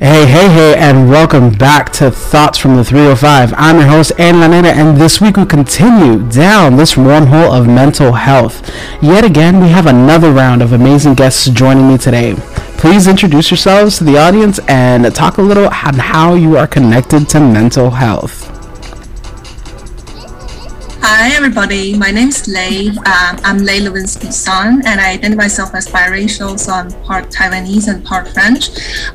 Hey, hey, hey, and welcome back to Thoughts from the 305. I'm your host, Ann Laneta, and this week we continue down this wormhole of mental health. Yet again, we have another round of amazing guests joining me today. Please introduce yourselves to the audience and talk a little on how you are connected to mental health. Hi, everybody. My name is Lei. Um, I'm Lei Lewinsky's son, and I identify myself as biracial, so I'm part Taiwanese and part French.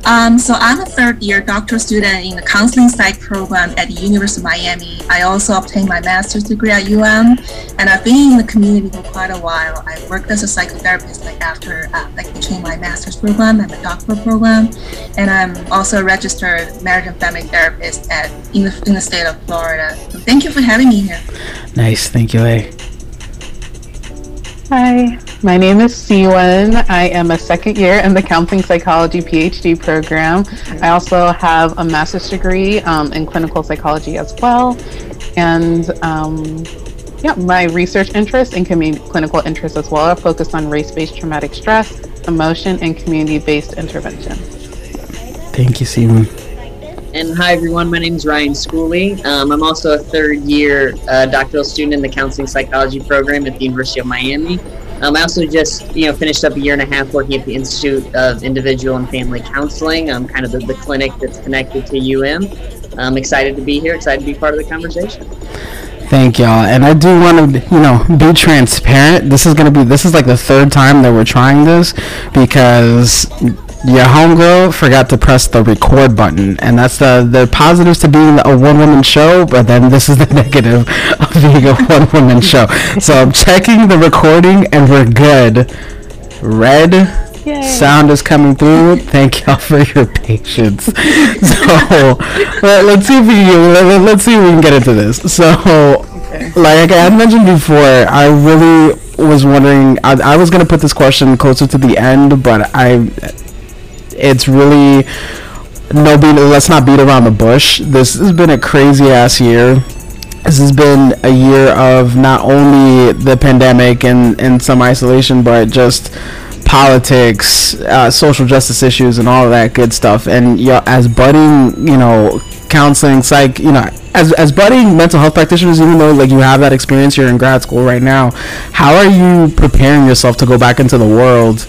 Um, so I'm a third year doctoral student in the counseling psych program at the University of Miami. I also obtained my master's degree at UM, and I've been in the community for quite a while. I worked as a psychotherapist like after uh, like between my master's program and my doctoral program, and I'm also a registered marriage and family therapist at in the, in the state of Florida. So thank you for having me here. Nice, thank you, Lei. Hi, my name is Siwen. I am a second year in the Counseling Psychology PhD program. I also have a master's degree um, in clinical psychology as well. And um, yeah, my research interests and community clinical interests as well are focused on race-based traumatic stress, emotion, and community-based intervention. Thank you, Simon. And hi, everyone. My name is Ryan Schooley. Um, I'm also a third year uh, doctoral student in the counseling psychology program at the University of Miami. Um, I also just, you know, finished up a year and a half working at the Institute of Individual and Family Counseling. I'm kind of the, the clinic that's connected to UM. I'm excited to be here, excited to be part of the conversation. Thank y'all. And I do want to, you know, be transparent. This is to be, this is like the third time that we're trying this because your homegirl forgot to press the record button. And that's the, the positives to being a one woman show, but then this is the negative of being a one woman show. So I'm checking the recording and we're good. Red Yay. sound is coming through. Thank y'all for your patience. So let, us see if we let, let's see if we can get into this. So, like I had mentioned before, I really was wondering. I, I was gonna put this question closer to the end, but I, it's really no beat. Let's not beat around the bush. This has been a crazy ass year this has been a year of not only the pandemic and, and some isolation, but just politics, uh, social justice issues, and all that good stuff. And you know, as budding, you know, counseling, psych, you know, as as budding mental health practitioners, even though like you have that experience, you're in grad school right now. How are you preparing yourself to go back into the world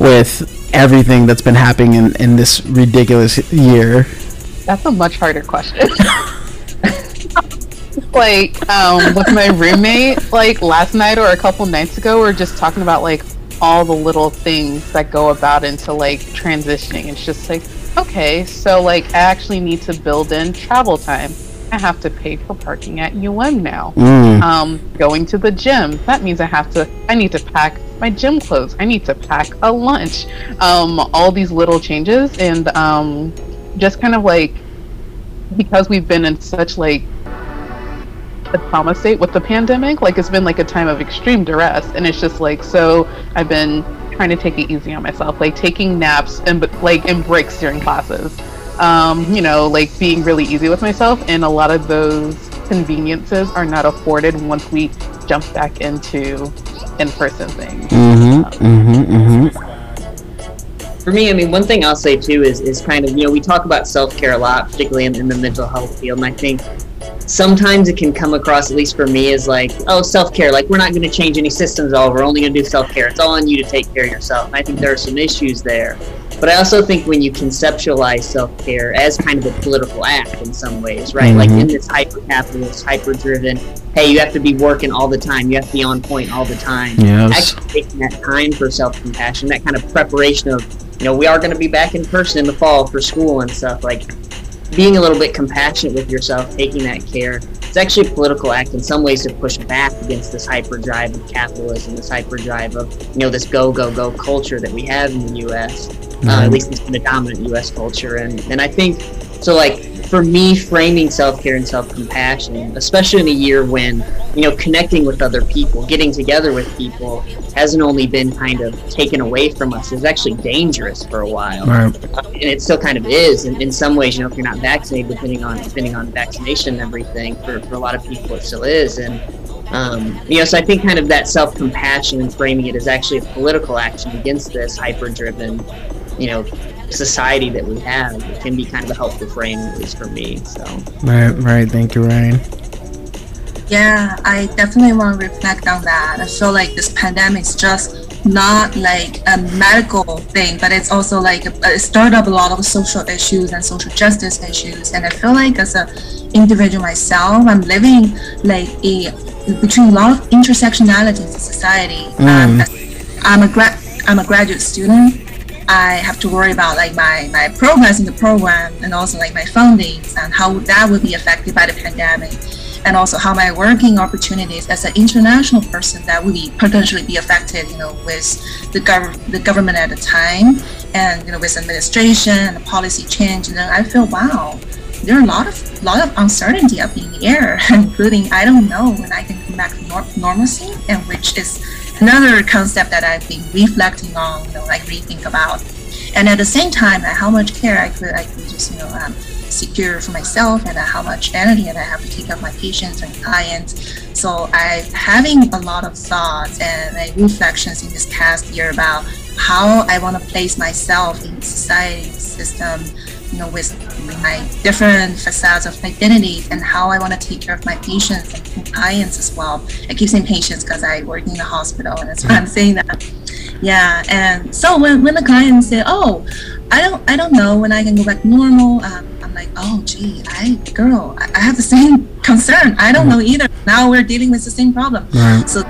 with everything that's been happening in, in this ridiculous year? That's a much harder question. like um, with my roommate, like last night or a couple nights ago, we are just talking about like all the little things that go about into like transitioning. It's just like, okay, so like I actually need to build in travel time. I have to pay for parking at UM now. Mm. Um, going to the gym. That means I have to. I need to pack my gym clothes. I need to pack a lunch. Um, all these little changes, and um, just kind of like because we've been in such like a trauma state with the pandemic. Like it's been like a time of extreme duress, and it's just like so. I've been trying to take it easy on myself, like taking naps and like in breaks during classes. Um, you know, like being really easy with myself, and a lot of those conveniences are not afforded once we jump back into in-person things. Mm-hmm. Mm-hmm. Mm-hmm. For me, I mean, one thing I'll say too is is kind of you know we talk about self care a lot, particularly in, in the mental health field, and I think sometimes it can come across, at least for me, as like, oh, self care. Like, we're not going to change any systems at all. We're only going to do self care. It's all on you to take care of yourself. And I think there are some issues there. But I also think when you conceptualize self care as kind of a political act in some ways, right? Mm-hmm. Like in this hyper capitalist, hyper driven, hey, you have to be working all the time. You have to be on point all the time. Yes. Actually taking that time for self compassion, that kind of preparation of, you know, we are going to be back in person in the fall for school and stuff. Like, being a little bit compassionate with yourself, taking that care, it's actually a political act in some ways to push back against this hyperdrive of capitalism, this hyperdrive of you know this go go go culture that we have in the U.S. Mm-hmm. Uh, at least it's the dominant U.S. culture, and and I think so. Like for me, framing self care and self compassion, especially in a year when you know connecting with other people, getting together with people, hasn't only been kind of taken away from us. It was actually dangerous for a while, Right. and it still kind of is. In, in some ways, you know, if you're not vaccinated, depending on depending on vaccination and everything, for, for a lot of people, it still is. And um, you know, so I think kind of that self compassion and framing it as actually a political action against this hyper driven, you know, society that we have it can be kind of a helpful frame at least for me so right right thank you ryan yeah i definitely want to reflect on that i feel like this pandemic is just not like a medical thing, but it's also like it stirred up a lot of social issues and social justice issues. And I feel like as an individual myself, I'm living like a between a lot of intersectionalities in society. Mm. Um, I'm a grad I'm a graduate student. I have to worry about like my, my progress in the program and also like my fundings and how that would be affected by the pandemic and also how my working opportunities as an international person that would be potentially be affected, you know, with the, gov- the government at the time and, you know, with administration and policy change. And then I feel, wow, there are a lot of lot of uncertainty up in the air, including I don't know when I can come back to nor- normalcy, and which is another concept that I've been reflecting on, you know, like rethink about. And at the same time, uh, how much care I could I could just you know um, secure for myself and uh, how much energy that I have to take of my patients and clients. So I having a lot of thoughts and like, reflections in this past year about how I want to place myself in society system, you know, with my different facets of identity and how I want to take care of my patients and clients as well. I keep saying patients because I work in the hospital and that's why I'm saying that. Yeah, and so when, when the clients say, "Oh, I don't I don't know when I can go back normal," um, I'm like, oh, gee, I, girl, I, I have the same concern. I don't know either. Now we're dealing with the same problem. Right. So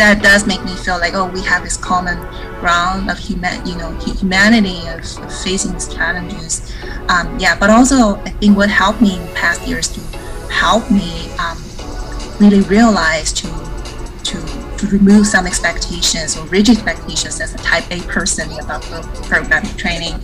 that does make me feel like, oh, we have this common ground of human, you know, humanity of, of facing these challenges. Um, yeah, but also I think what helped me in past years to help me um, really realize to to remove some expectations or rigid expectations as a type A person about programming training,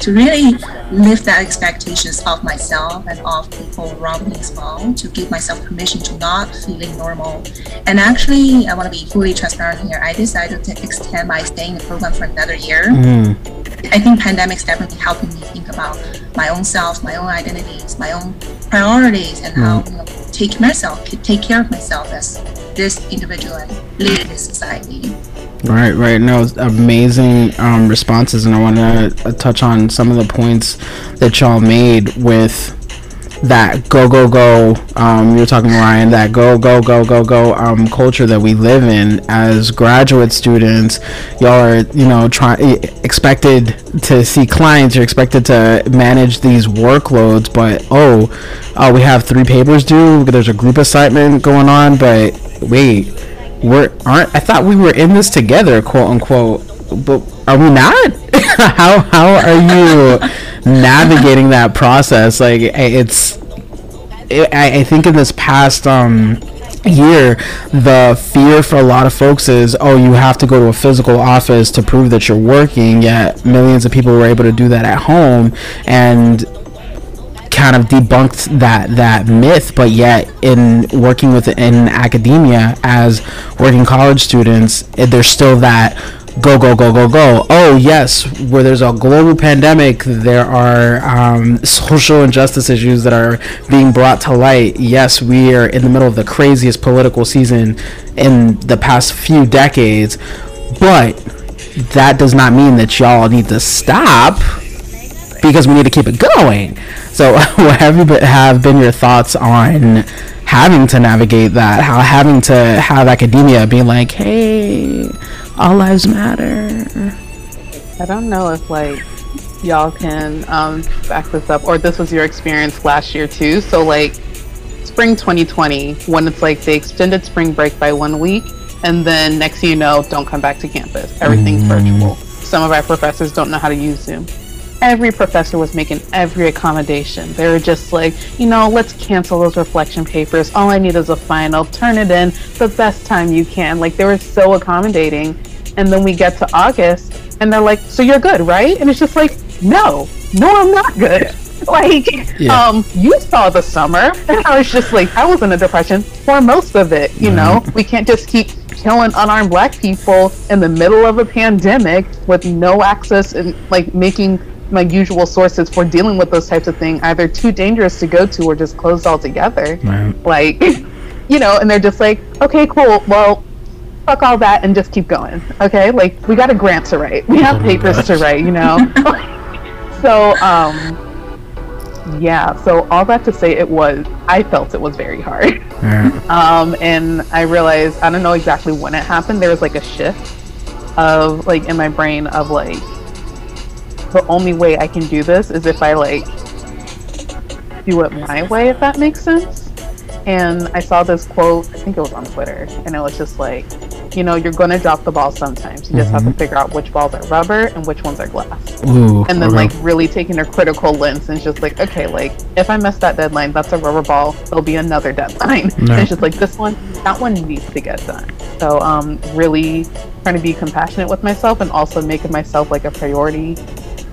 to really lift that expectations of myself and of people around me as well, to give myself permission to not feeling normal. And actually, I want to be fully transparent here. I decided to extend my stay in the program for another year. Mm. I think pandemic's definitely helping me think about my own self, my own identities, my own priorities, and mm. how you know, take myself, take care of myself as this individual and live in society. Right, right. No, amazing um, responses, and I want to uh, touch on some of the points that y'all made with that go go go um, you're talking Ryan that go go go go go um, culture that we live in as graduate students y'all are you know try expected to see clients you're expected to manage these workloads but oh uh, we have three papers due there's a group assignment going on but wait we're aren't I thought we were in this together quote unquote but are we not how how are you navigating that process? Like it's it, I, I think in this past um year the fear for a lot of folks is oh you have to go to a physical office to prove that you're working yet millions of people were able to do that at home and kind of debunked that that myth but yet in working with in academia as working college students there's still that go go go go go. Oh yes where there's a global pandemic there are um, social injustice issues that are being brought to light. Yes we are in the middle of the craziest political season in the past few decades but that does not mean that y'all need to stop because we need to keep it going. So what have you been, have been your thoughts on having to navigate that? How having to have academia being like hey all lives matter. I don't know if like y'all can um, back this up, or this was your experience last year too. So like spring 2020, when it's like they extended spring break by one week, and then next thing you know, don't come back to campus. Everything's mm. virtual. Some of our professors don't know how to use Zoom. Every professor was making every accommodation. They were just like, you know, let's cancel those reflection papers. All I need is a final. Turn it in the best time you can. Like they were so accommodating. And then we get to August and they're like, so you're good, right? And it's just like, no, no, I'm not good. Like, yeah. um, you saw the summer, and I was just like, I was in a depression for most of it. You mm-hmm. know, we can't just keep killing unarmed black people in the middle of a pandemic with no access and like making my usual sources for dealing with those types of things either too dangerous to go to or just closed altogether. Right. Like, you know, and they're just like, okay, cool. Well, fuck all that and just keep going. Okay, like we got a grant to write, we have papers to write. You know. so um yeah so all that to say it was i felt it was very hard um and i realized i don't know exactly when it happened there was like a shift of like in my brain of like the only way i can do this is if i like do it my way if that makes sense and i saw this quote i think it was on twitter and it was just like you know you're going to drop the ball sometimes you just have to figure out which balls are rubber and which ones are glass Ooh. and then okay. like really taking a critical lens and just like okay like if i miss that deadline that's a rubber ball there'll be another deadline Yeah. it's just like this one that one needs to get done so um really trying to be compassionate with myself and also making myself like a priority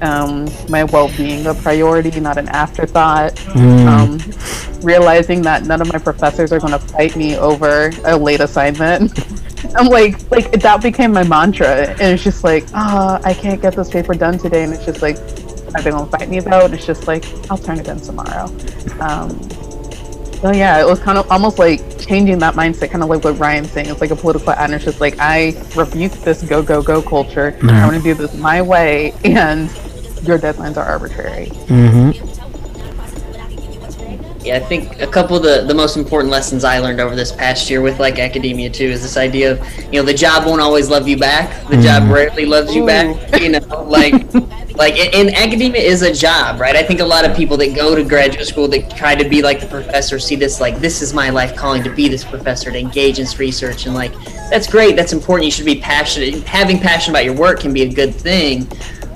um my well-being a priority not an afterthought. Mm. um realizing that none of my professors are going to fight me over a late assignment. I'm like like that became my mantra and it's just like ah i can't get this paper done today and it's just like are they to fight me though and it's just like i'll turn it in tomorrow. Um so yeah it was kind of almost like changing that mindset kind of like what ryan's saying it's like a political ad it's just like i rebuke this go go go culture. I want to do this my way and your deadlines are arbitrary Mm-hmm. Yeah, I think a couple of the, the most important lessons I learned over this past year with like academia too is this idea of you know the job won't always love you back. The job rarely loves you back. You know, like like and and academia is a job, right? I think a lot of people that go to graduate school that try to be like the professor see this like this is my life calling to be this professor to engage in this research and like that's great, that's important. You should be passionate. Having passion about your work can be a good thing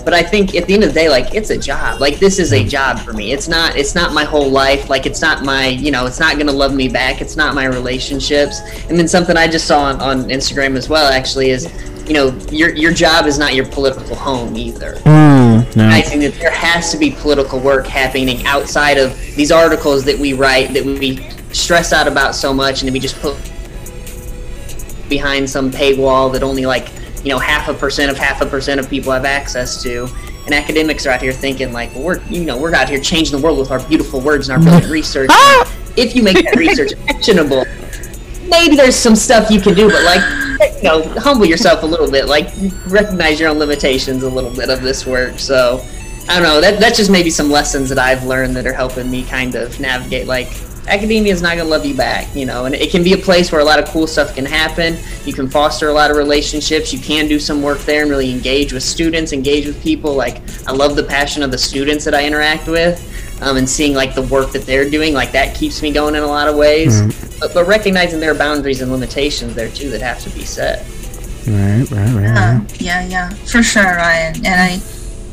but I think at the end of the day, like it's a job. Like this is a job for me. It's not. It's not my whole life. Like it's not my. You know, it's not gonna love me back. It's not my relationships. And then something I just saw on, on Instagram as well. Actually, is you know your your job is not your political home either. Mm. No. I think that there has to be political work happening outside of these articles that we write that we stress out about so much, and then we just put behind some paywall that only like you know half a percent of half a percent of people have access to. And academics are out here thinking like well, we're you know we're out here changing the world with our beautiful words and our brilliant research. Ah! if you make that research actionable, maybe there's some stuff you can do, but like you know humble yourself a little bit, like recognize your own limitations a little bit of this work. So I don't know. That that's just maybe some lessons that I've learned that are helping me kind of navigate. Like academia is not gonna love you back, you know, and it can be a place where a lot of cool stuff can happen. You can foster a lot of relationships. You can do some work there and really engage with students, engage with people. Like I love the passion of the students that I interact with. Um, and seeing like the work that they're doing, like that keeps me going in a lot of ways. But, but recognizing there are boundaries and limitations there too that have to be set. Right, right, right. Yeah, yeah, yeah, for sure, Ryan. And I,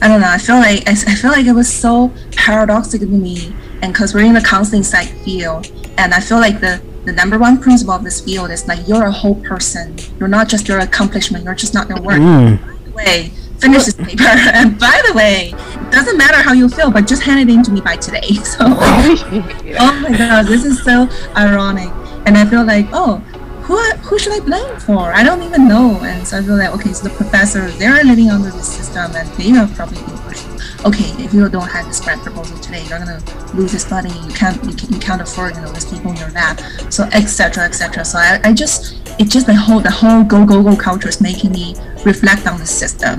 I don't know. I feel like I, I feel like it was so paradoxical to me, and because we're in the counseling psych field, and I feel like the the number one principle of this field is like you're a whole person. You're not just your accomplishment. You're just not your work. Mm. By the way, finish this paper. And by the way, it doesn't matter how you feel, but just hand it in to me by today. So. oh my god, this is so ironic. And I feel like, oh, who who should I blame for? I don't even know. And so I feel like, okay, so the professors, they're living under this system and they are probably being pushed. Okay, if you don't have this grant proposal today, you're gonna lose this money. You can't you, can, you can't afford you know these people in your lab. So etc. etc. So I, I just it just the whole the whole go go go culture is making me reflect on the system.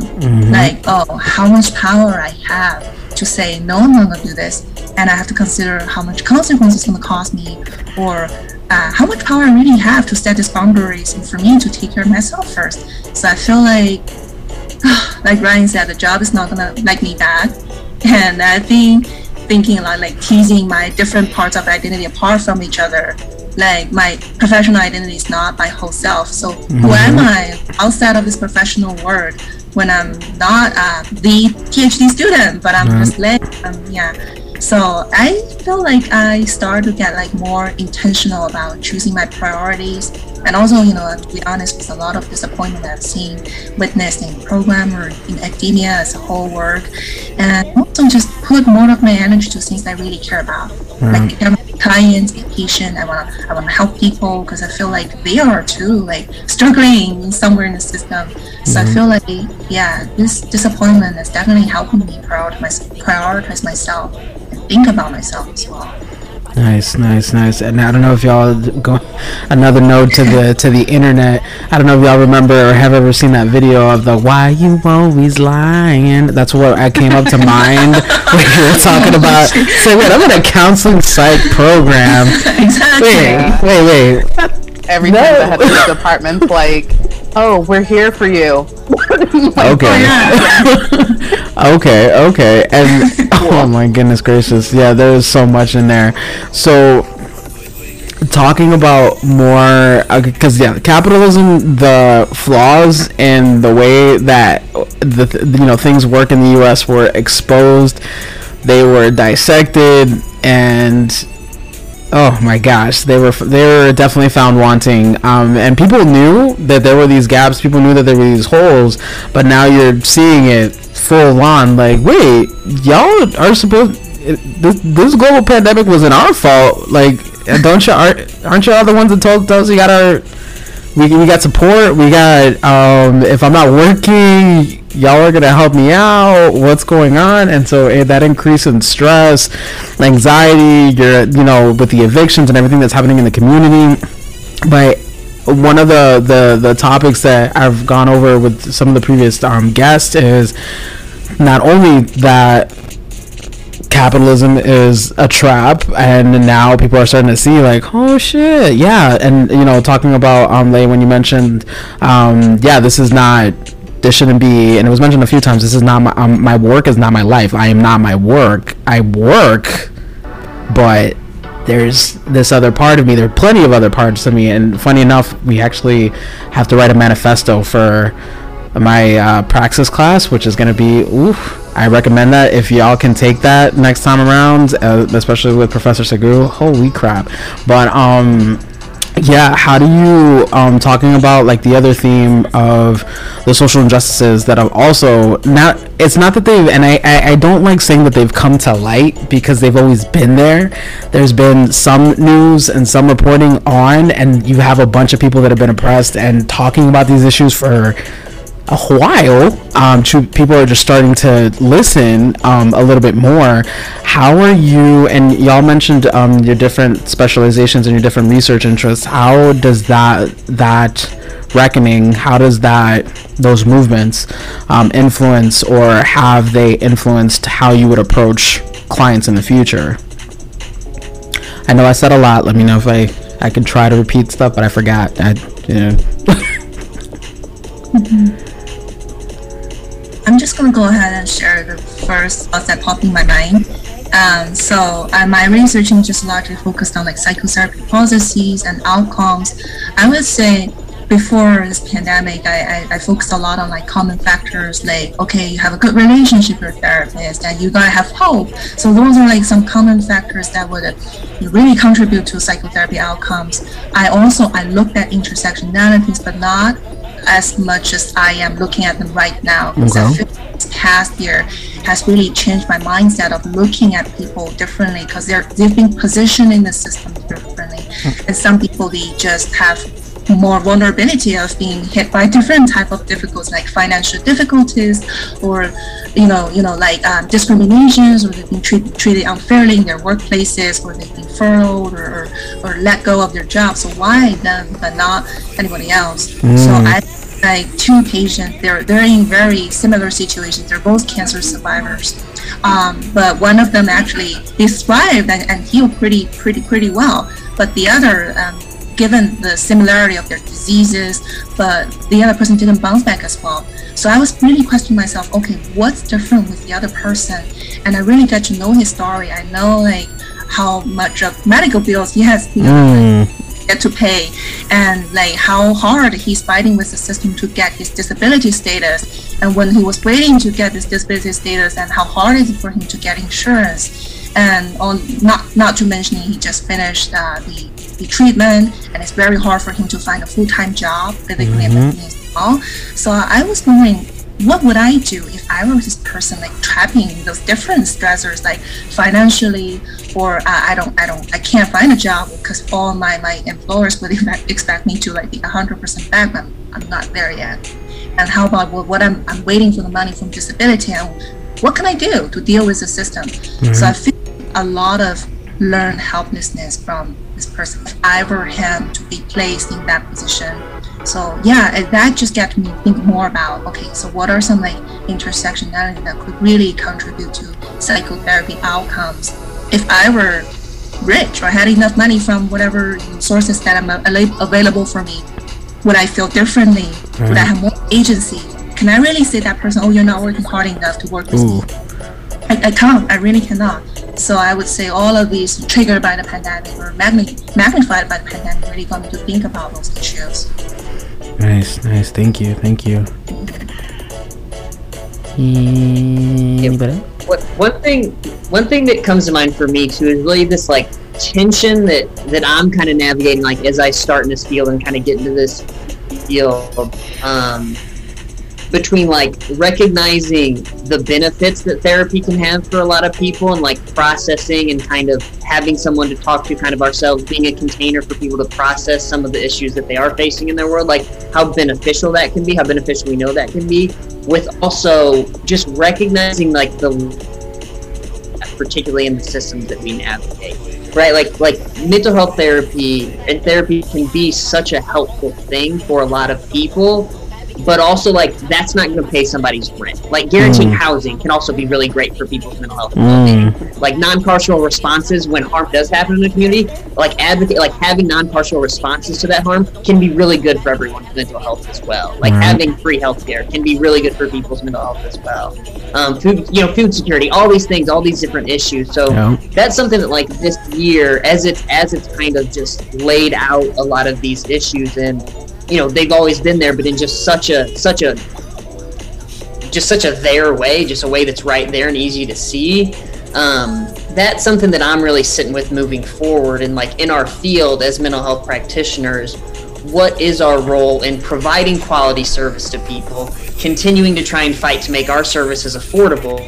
Like oh, how much power I have to say no, I'm not gonna do this, and I have to consider how much consequence it's gonna cost me, or uh, how much power I really have to set these boundaries and for me to take care of myself first. So I feel like, like Ryan said, the job is not gonna like me back, and I think thinking a lot like teasing my different parts of identity apart from each other. Like my professional identity is not my whole self. So who am I outside of this professional world when I'm not uh, the PhD student, but I'm just like, um, yeah. So I feel like I started to get like more intentional about choosing my priorities, and also, you know, to be honest, with a lot of disappointment I've seen, witnessed in program or in academia as a whole work, and also just put more of my energy to things I really care about, mm. like becoming clients, be patient. I wanna, I wanna help people because I feel like they are too, like struggling somewhere in the system. So I mm-hmm. feel like, yeah, this disappointment is definitely helping me prioritize, prioritize myself think about myself as well. Nice, nice, nice. And I don't know if y'all go another note to the to the internet. I don't know if y'all remember or have ever seen that video of the "Why you always lying." That's what I came up to mind when you were talking about. Say, wait, I'm in a counseling psych program. exactly. Wait, wait, wait. Every No. time the head of the department's like, "Oh, we're here for you." Okay. Yeah. okay, okay. And oh my goodness gracious. Yeah, there's so much in there. So talking about more because yeah capitalism the flaws and the way that the th- you know things work in the US were exposed they were dissected and oh my gosh they were they were definitely found wanting. Um, and people knew that there were these gaps people knew that there were these holes but now you're seeing it full on. Like wait y'all are supposed this, this global pandemic wasn't our fault. Like don't you aren't, aren't you all the ones that told us we got our we, we got support? We got um if i'm not working y'all are gonna help me out what's going on? And so eh, that increase in stress anxiety you're you know with the evictions and everything that's happening in the community. But one of the the the topics that i've gone over with some of the previous um guests is not only that capitalism is a trap and now people are starting to see like oh shit yeah. And you know talking about um Lei when you mentioned um yeah this is not this shouldn't be and it was mentioned a few times this is not my um, my work is not my life I am not my work I work but there's this other part of me there are plenty of other parts of me and funny enough we actually have to write a manifesto for my uh, praxis class which is going to be oof I recommend that if y'all can take that next time around, uh, especially with Professor Seguru. Holy crap! But um, yeah, how do you um talking about like the other theme of the social injustices that have also not? It's not that they've and I, I I don't like saying that they've come to light because they've always been there. There's been some news and some reporting on, and you have a bunch of people that have been oppressed and talking about these issues for a while um, to people are just starting to listen um, a little bit more. How are you and y'all mentioned um, your different specializations and your different research interests. How does that that reckoning how does that those movements um, influence or have they influenced how you would approach clients in the future? I know i said a lot. Let me know if i i can try to repeat stuff but i forgot. I you know I'm just gonna go ahead and share the first thoughts that popped in my mind. Um, so uh, my research is just largely focused on like psychotherapy processes and outcomes. I would say before this pandemic, I, I, I focused a lot on like common factors like, okay, you have a good relationship with your therapist and you gotta have hope. So those are like some common factors that would really contribute to psychotherapy outcomes. I also, I looked at intersectionalities, but not as much as I am looking at them right now. Because Okay. this past year has really changed my mindset of looking at people differently because they're they've been positioned in the system differently. Hmm. And some people they just have more vulnerability of being hit by different type of difficulties like financial difficulties or you know you know like um, discriminations or they've been treat, treated unfairly in their workplaces or they've been furloughed or, or, or let go of their job. So why them but not anybody else? So i like two patients they're they're in very similar situations. They're both cancer survivors. Um, but one of them actually thrived and, and healed pretty pretty pretty well. But the other um, given the similarity of their diseases, but the other person didn't bounce back as well. So I was really questioning myself, okay, what's different with the other person? And I really got to know his story. I know like how much of medical bills he has Mm. get to pay and like how hard he's fighting with the system to get his disability status and when he was waiting to get his disability status and how hard is it for him to get insurance and on not not to mention he just finished uh, the, the treatment and it's very hard for him to find a full-time job physically and mentally as well so i was wondering what would I do if I were this person like trapping those different stressors like financially or uh, I don't I don't I can't find a job because all my my employers would expect, me to like be 100% back but I'm not there yet. And how about well, what I'm I'm waiting for the money from disability and what can I do to deal with the system? So I feel a lot of learn helplessness from this person if I were him to be placed in that position. So yeah, that just got me think more about okay, so what are some like intersectionality that could really contribute to psychotherapy outcomes if I were rich or had enough money from whatever sources that are available for me would I feel differently? Right. Would I have more agency? Can I really say that person, oh, you're not working hard enough to work with Ooh. me? I, I can't. I really cannot. So I would say all of these triggered by the pandemic or magni- magnified by the pandemic really got me to think about those issues. Nice, nice. Thank you, thank you. Anybody? What one thing? One thing that comes to mind for me too is really this like tension that that I'm kind of navigating, like as I start in this field and kind of get into this field. Um, between like recognizing the benefits that therapy can have for a lot of people and like processing and kind of having someone to talk to kind of ourselves being a container for people to process some of the issues that they are facing in their world like how beneficial that can be how beneficial we know that can be with also just recognizing like the particularly in the systems that we navigate right? Like like mental health therapy and therapy can be such a helpful thing for a lot of people but also like that's not going to pay somebody's rent. Like guaranteeing mm. housing can also be really great for people's mental health. Mm. Like non-partial responses when harm does happen in the community, like advocate, like having non-partial responses to that harm can be really good for everyone's mental health as well. Like mm. having free healthcare can be really good for people's mental health as well. Um, food, you know, food security, all these things, all these different issues. So yeah. that's something that like this year, as it's as it's kind of just laid out a lot of these issues and you know they've always been there, but in just such a such a just such a their way, just a way that's right there and easy to see. Um, that's something that I'm really sitting with moving forward. And like in our field as mental health practitioners, what is our role in providing quality service to people, continuing to try and fight to make our services affordable?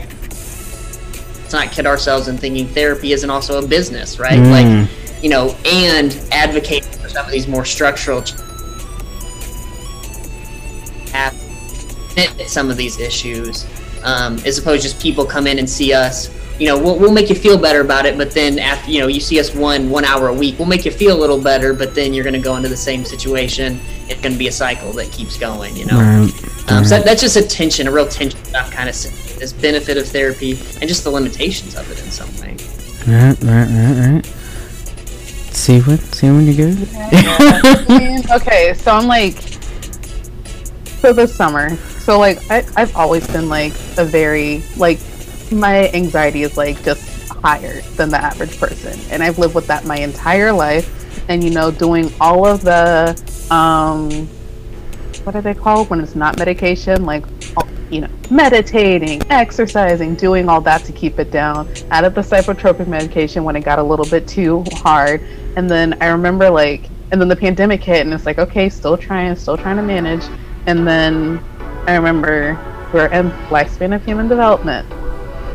Let's not kid ourselves in thinking therapy isn't also a business, right? Mm. Like, you know, and advocate for some of these more structural some of these issues, um, as opposed to just people come in and see us. You know, we'll, we'll make you feel better about it, but then after you know you see us one one hour a week, we'll make you feel a little better, but then you're going to go into the same situation. It's going to be a cycle that keeps going. You know, right. Um, so that, that's just a tension, a real tension. I'm kind of this benefit of therapy and just the limitations of it in some way. Right, right, right, right. See what? See when you go. okay, so I'm like, so this summer, so like I, I've always been like a very like my anxiety is like just higher than the average person, and I've lived with that my entire life. And you know, doing all of the um, what are they called when it's not medication, like you know, meditating, exercising, doing all that to keep it down. Added the psychotropic medication when it got a little bit too hard, and then I remember like, and then the pandemic hit, and it's like, okay, still trying, still trying to manage, and then I remember we're in Lifespan of Human Development.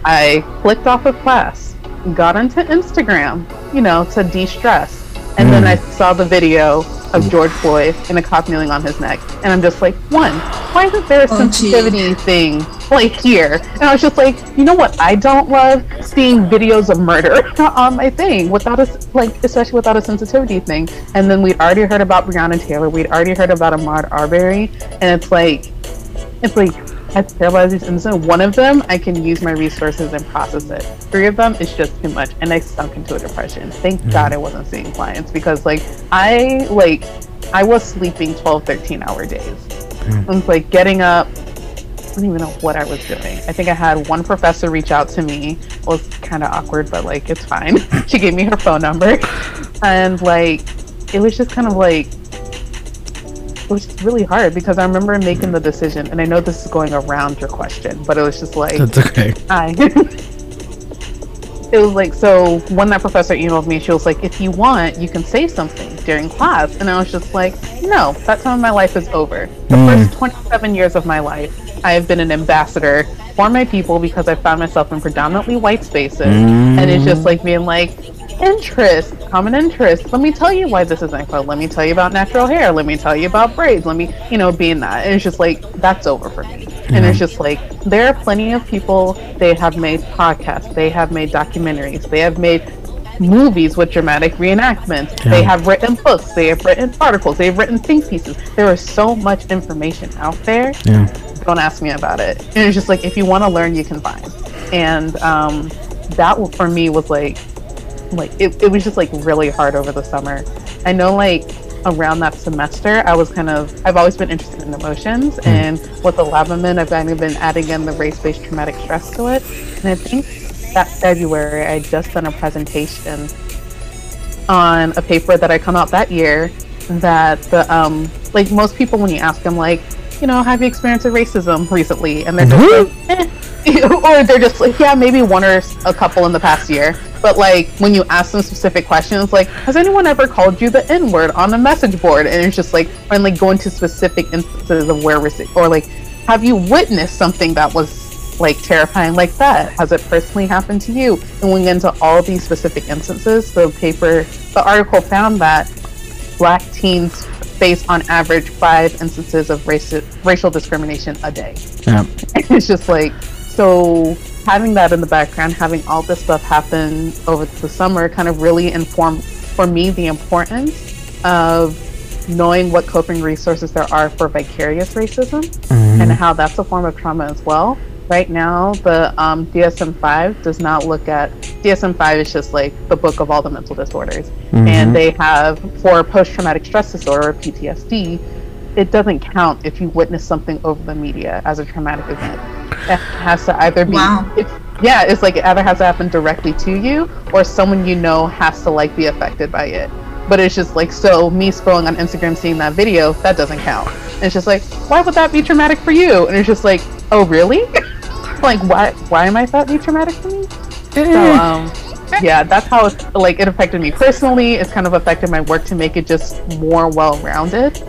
I clicked off of class, got into Instagram, you know, to de stress. And mm. then I saw the video of George Floyd and a cop kneeling on his neck. And I'm just like, one, why isn't there a oh, sensitivity gee. thing like here? And I was just like, you know what? I don't love seeing videos of murder on my thing without a, like, especially without a sensitivity thing. And then we'd already heard about Breonna Taylor. We'd already heard about Ahmaud Arbery. And it's like, it's like as terrible as these incidents, one of them I can use my resources and process it. Three of them is just too much, and I sunk into a depression. Thank mm God I wasn't seeing clients because like I like I was sleeping 12, 13 hour days. Mm. I was like getting up. I don't even know what I was doing. I think I had one professor reach out to me. It was kind of awkward, but like it's fine. she gave me her phone number, and like it was just kind of like was really hard because I remember making the decision, and I know this is going around your question, but it was just like that's okay. I. it was like so when that professor emailed me, she was like, "If you want, you can say something during class," and I was just like, "No, that time of my life is over. The mm. first 27 years of my life, I have been an ambassador for my people because I found myself in predominantly white spaces, mm. and it's just like being like." Interest, common interest. Let me tell you why this isn't fun. Let me tell you about natural hair. Let me tell you about braids. Let me, you know, being that. And it's just like, that's over for me. Yeah. And it's just like, there are plenty of people, they have made podcasts, they have made documentaries, they have made movies with dramatic reenactments. Yeah. They have written books. They have written articles. They've written think pieces. There is so much information out there. Yeah. Don't ask me about it. And it's just like if you want to learn, you can find. And um, that for me was like, like it, it was just like really hard over the summer. I know like around that semester, I was kind of I've always been interested in emotions, and with the Labaman, I've kind of been adding in the race-based traumatic stress to it. And I think that February, I just done a presentation on a paper that I come out that year that the um like most people when you ask them like you know have you experienced racism recently? And they're just like, eh. or they're just like yeah maybe one or a couple in the past year. But like when you ask them specific questions like has anyone ever called you the n word on a message board? And it's just like and like go into specific instances of where raci- or like have you witnessed something that was like terrifying like that? Has it personally happened to you? And we get into all these specific instances. The paper the article found that black teens face on average five instances of raci- racial discrimination a day. Yeah. it's just like so having that in the background having all this stuff happen over the summer kind of really informed for me the importance of knowing what coping resources there are for vicarious racism mm-hmm. and how that's a form of trauma as well right now the um, dsm-5 does not look at dsm-5 is just like the book of all the mental disorders and they have for post-traumatic stress disorder or ptsd it doesn't count if you witness something over the media as a traumatic event. It has to either be, Wow. it's, yeah, it's like it either has to happen directly to you or someone you know has to like be affected by it. But it's just like, so me scrolling on Instagram seeing that video, that doesn't count. And it's just like, why would that be traumatic for you? And it's just like, oh, really? like, why, why I that be traumatic to me? So, um, yeah, that's how it's like it affected me personally. It's kind of affected my work to make it just more well-rounded.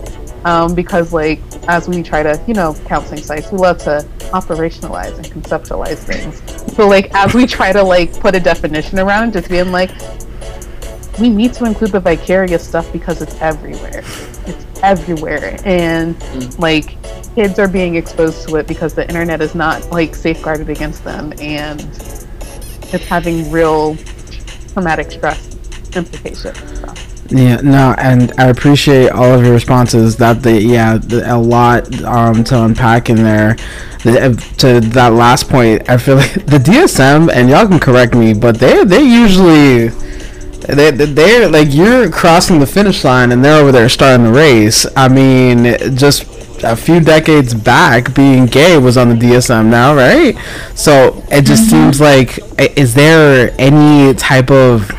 Um, because like as we try to, you know, counseling sites, we love to operationalize and conceptualize things. So like as we try to like put a definition around it, just being like, we need to include the vicarious stuff because it's everywhere. It's everywhere, and like kids are being exposed to it because the internet is not like safeguarded against them, and it's having real traumatic stress implications. So. Yeah, no, and I appreciate all of your responses. That the yeah, the, a lot um to unpack in there. The, uh, to that last point, I feel like the DSM and y'all can correct me, but they they usually they they're like you're crossing the finish line and they're over there starting the race. I mean, just a few decades back, being gay was on the DSM now, right? So it just mm-hmm. seems like is there any type of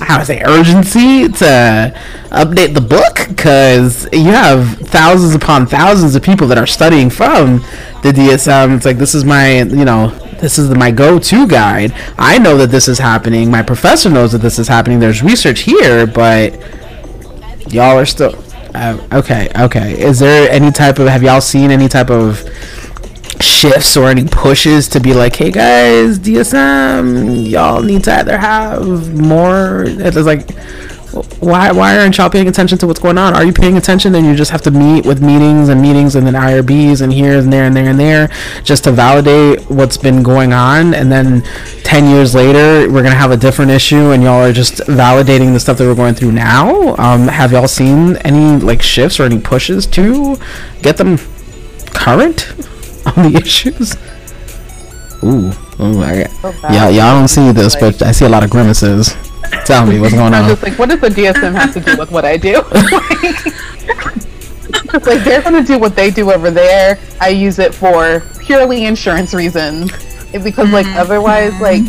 how to say urgency to update the book because you have thousands upon thousands of people that are studying from the DSM. It's like this is my you know this is the, my go-to guide. I know that this is happening. My professor knows that this is happening. There's research here, but y'all are still uh, okay. Okay, is there any type of have y'all seen any type of shifts or any pushes to be like, hey guys, DSM, y'all need to either have more. It's like, why why aren't y'all paying attention to what's going on? Are you paying attention? Then you just have to meet with meetings and meetings and then IRBs and here and there and there and there just to validate what's been going on. And then ten years later, we're gonna have a different issue, and y'all are just validating the stuff that we're going through now. Um, have y'all seen any like shifts or any pushes to get them current on the issues? Ooh, ooh, I, So bad. yeah, y'all don't see this, but I see a lot of grimaces. Tell me what's going on. I'm on. just like, what does the DSM have to do with what I do? it's like they're gonna do what they do over there. I use it for purely insurance reasons, It- because like otherwise, like,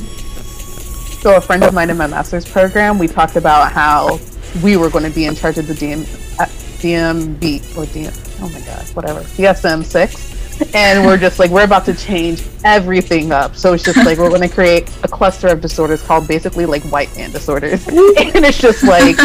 so a friend of mine in my master's program, we talked about how we were going to be in charge of the DM, uh, DMB or DM. Oh my god, whatever, DSM six. And we're just like we're about to change everything up. So it's just like we're going to create a cluster of disorders called basically like white man disorders. and it's just like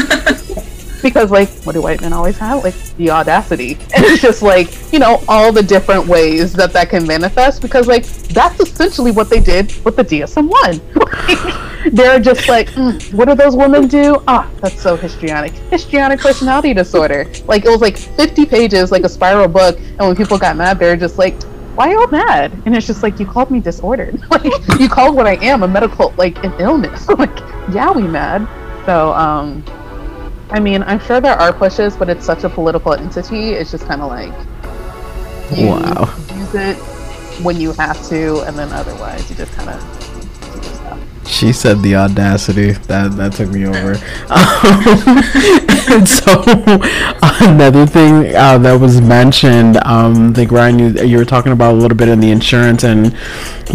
because like what do white men always have like the audacity and it's just like you know all the different ways that that can manifest because like that's essentially what they did with the dsm-1 they're just like mm, what do those women do ah that's so histrionic histrionic personality disorder like it was like 50 pages like a spiral book and when people got mad they're just like why y'all mad? And it's just like, you called me disordered. like, you called what I am a medical, like, an illness. like, yeah, we mad. So, um, I mean, I'm sure there are pushes, but it's such a political entity. It's just kind of like, you Wow. use it when you have to, and then otherwise you just kind of She said the audacity. That that took me over. Um, and so another thing uh, that was mentioned, um, I think Ryan, you, you were talking about a little bit in the insurance and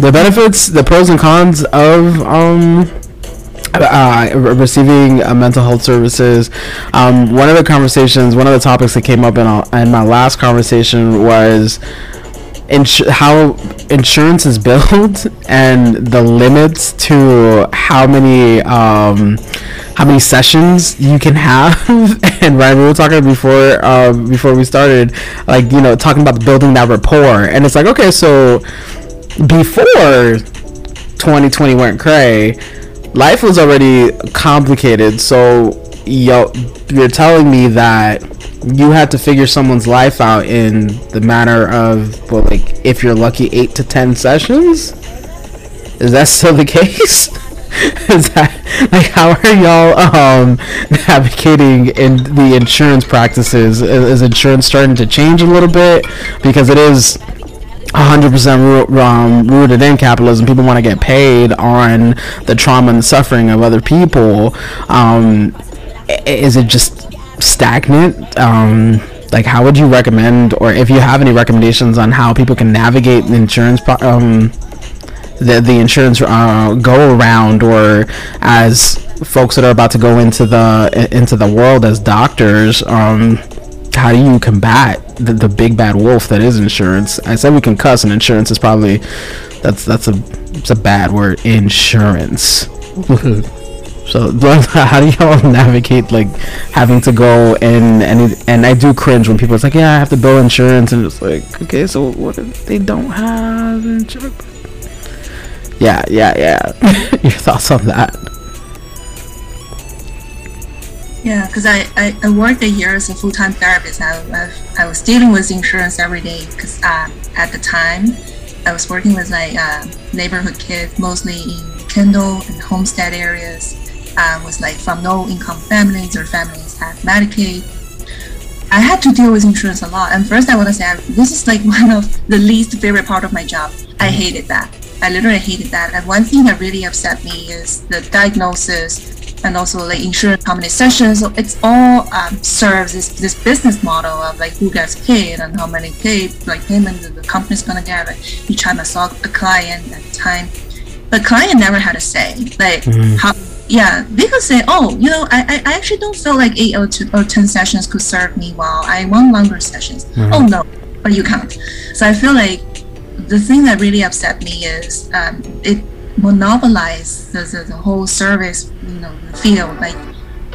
the benefits, the pros and cons of um, uh, receiving uh, mental health services. Um, one of the conversations, one of the topics that came up in, our, in my last conversation was ins- how insurance is built and the limits to how many um, how many sessions you can have. and Ryan, we were talking before um, before we started, like you know, talking about building that rapport. And it's like, okay, so before 2020 went cray, life was already complicated. So yo, you're telling me that you had to figure someone's life out in the matter of well, like if you're lucky, eight to ten sessions. Is that still the case? Is that like how are y'all um navigating in the insurance practices? Is, is insurance starting to change a little bit because it is 100% ru- um, rooted in capitalism. People want to get paid on the trauma and suffering of other people. Um, is it just stagnant? Um, like, how would you recommend, or if you have any recommendations on how people can navigate the insurance, pro- um, the the insurance uh, go around, or as folks that are about to go into the into the world as doctors, um, how do you combat the, the big bad wolf that is insurance? I said we can cuss, and insurance is probably that's that's a it's a bad word. Insurance. so how do y'all navigate like having to go and and it, and I do cringe when people it's like yeah I have to bill insurance and it's like okay so what if they don't have insurance? Yeah, yeah, yeah. Your thoughts on that? Yeah, because I, I, I worked a year as a full time therapist. I, I, I was dealing with insurance every day because uh, at the time I was working with like uh, neighborhood kids, mostly in Kendall and Homestead areas, uh, was like from low income families or families have Medicaid. I had to deal with insurance a lot. And first, I want to say I- this is like one of the least favorite part of my job. I hated that. I literally hated that. And one thing that really upset me is the diagnosis and also like insurance company sessions. So it's all um, serves this, this business model of like who gets paid and how many paid like payment the company's gonna get like, each time I saw a client at the time. But client never had a say. Like how yeah, they could say, oh, you know, I, I I actually don't feel like eight or, two, or ten sessions could serve me well. I want longer sessions. Oh no, but you can't. So I feel like the thing that really upset me is um, it monopolized the, the, the whole service, you know, field. Like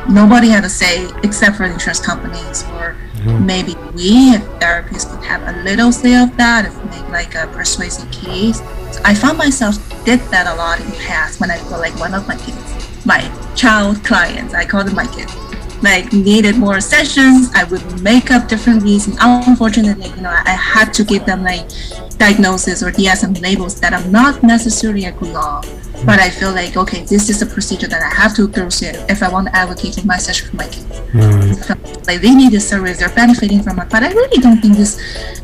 nobody had a say except for insurance companies, or mm-hmm. maybe we as therapists could have a little say of that if make like a persuasive case. So I found myself did that a lot in the past when I felt like one of my kids, my child clients, I call them my kids, like needed more sessions. I would make up different reasons. Unfortunately, you know, I, I had to give them like diagnosis or DSM labels that I'm not necessarily a good on. But I feel like okay, this is a procedure that I have to go through if I want to advocate for my session for my kids. So, like they need this service, they're benefiting from it. But I really don't think this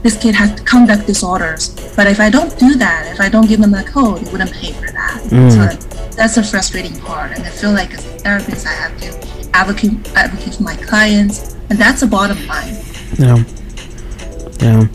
this kid has conduct disorders. But if I don't do that, if I don't give them the code, they wouldn't pay for that. So mm. that's a frustrating part. And I feel like as a therapist, I have to advocate advocate for my clients, and that's the bottom line. Yeah. Yeah.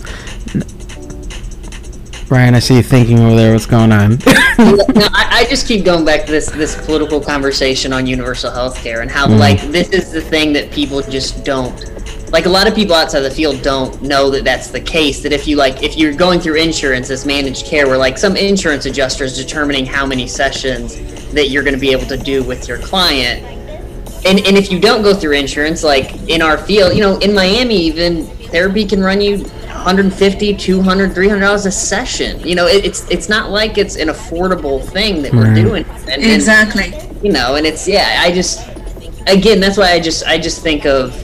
Ryan, I see you thinking over there. What's going on? no, I, I just keep going back to this this political conversation on universal health care and how mm. like this is the thing that people just don't like a lot of people outside the field don't know that that's the case that if you like if you're going through insurance as managed care where like some insurance adjuster is determining how many sessions that you're going to be able to do with your client and and if you don't go through insurance like in our field you know in miami even therapy can run you 150 200 300 dollars a session you know it, it's it's not like it's an affordable thing that we're Right. doing and, and, Exactly. you know and it's yeah i just again that's why i just i just think of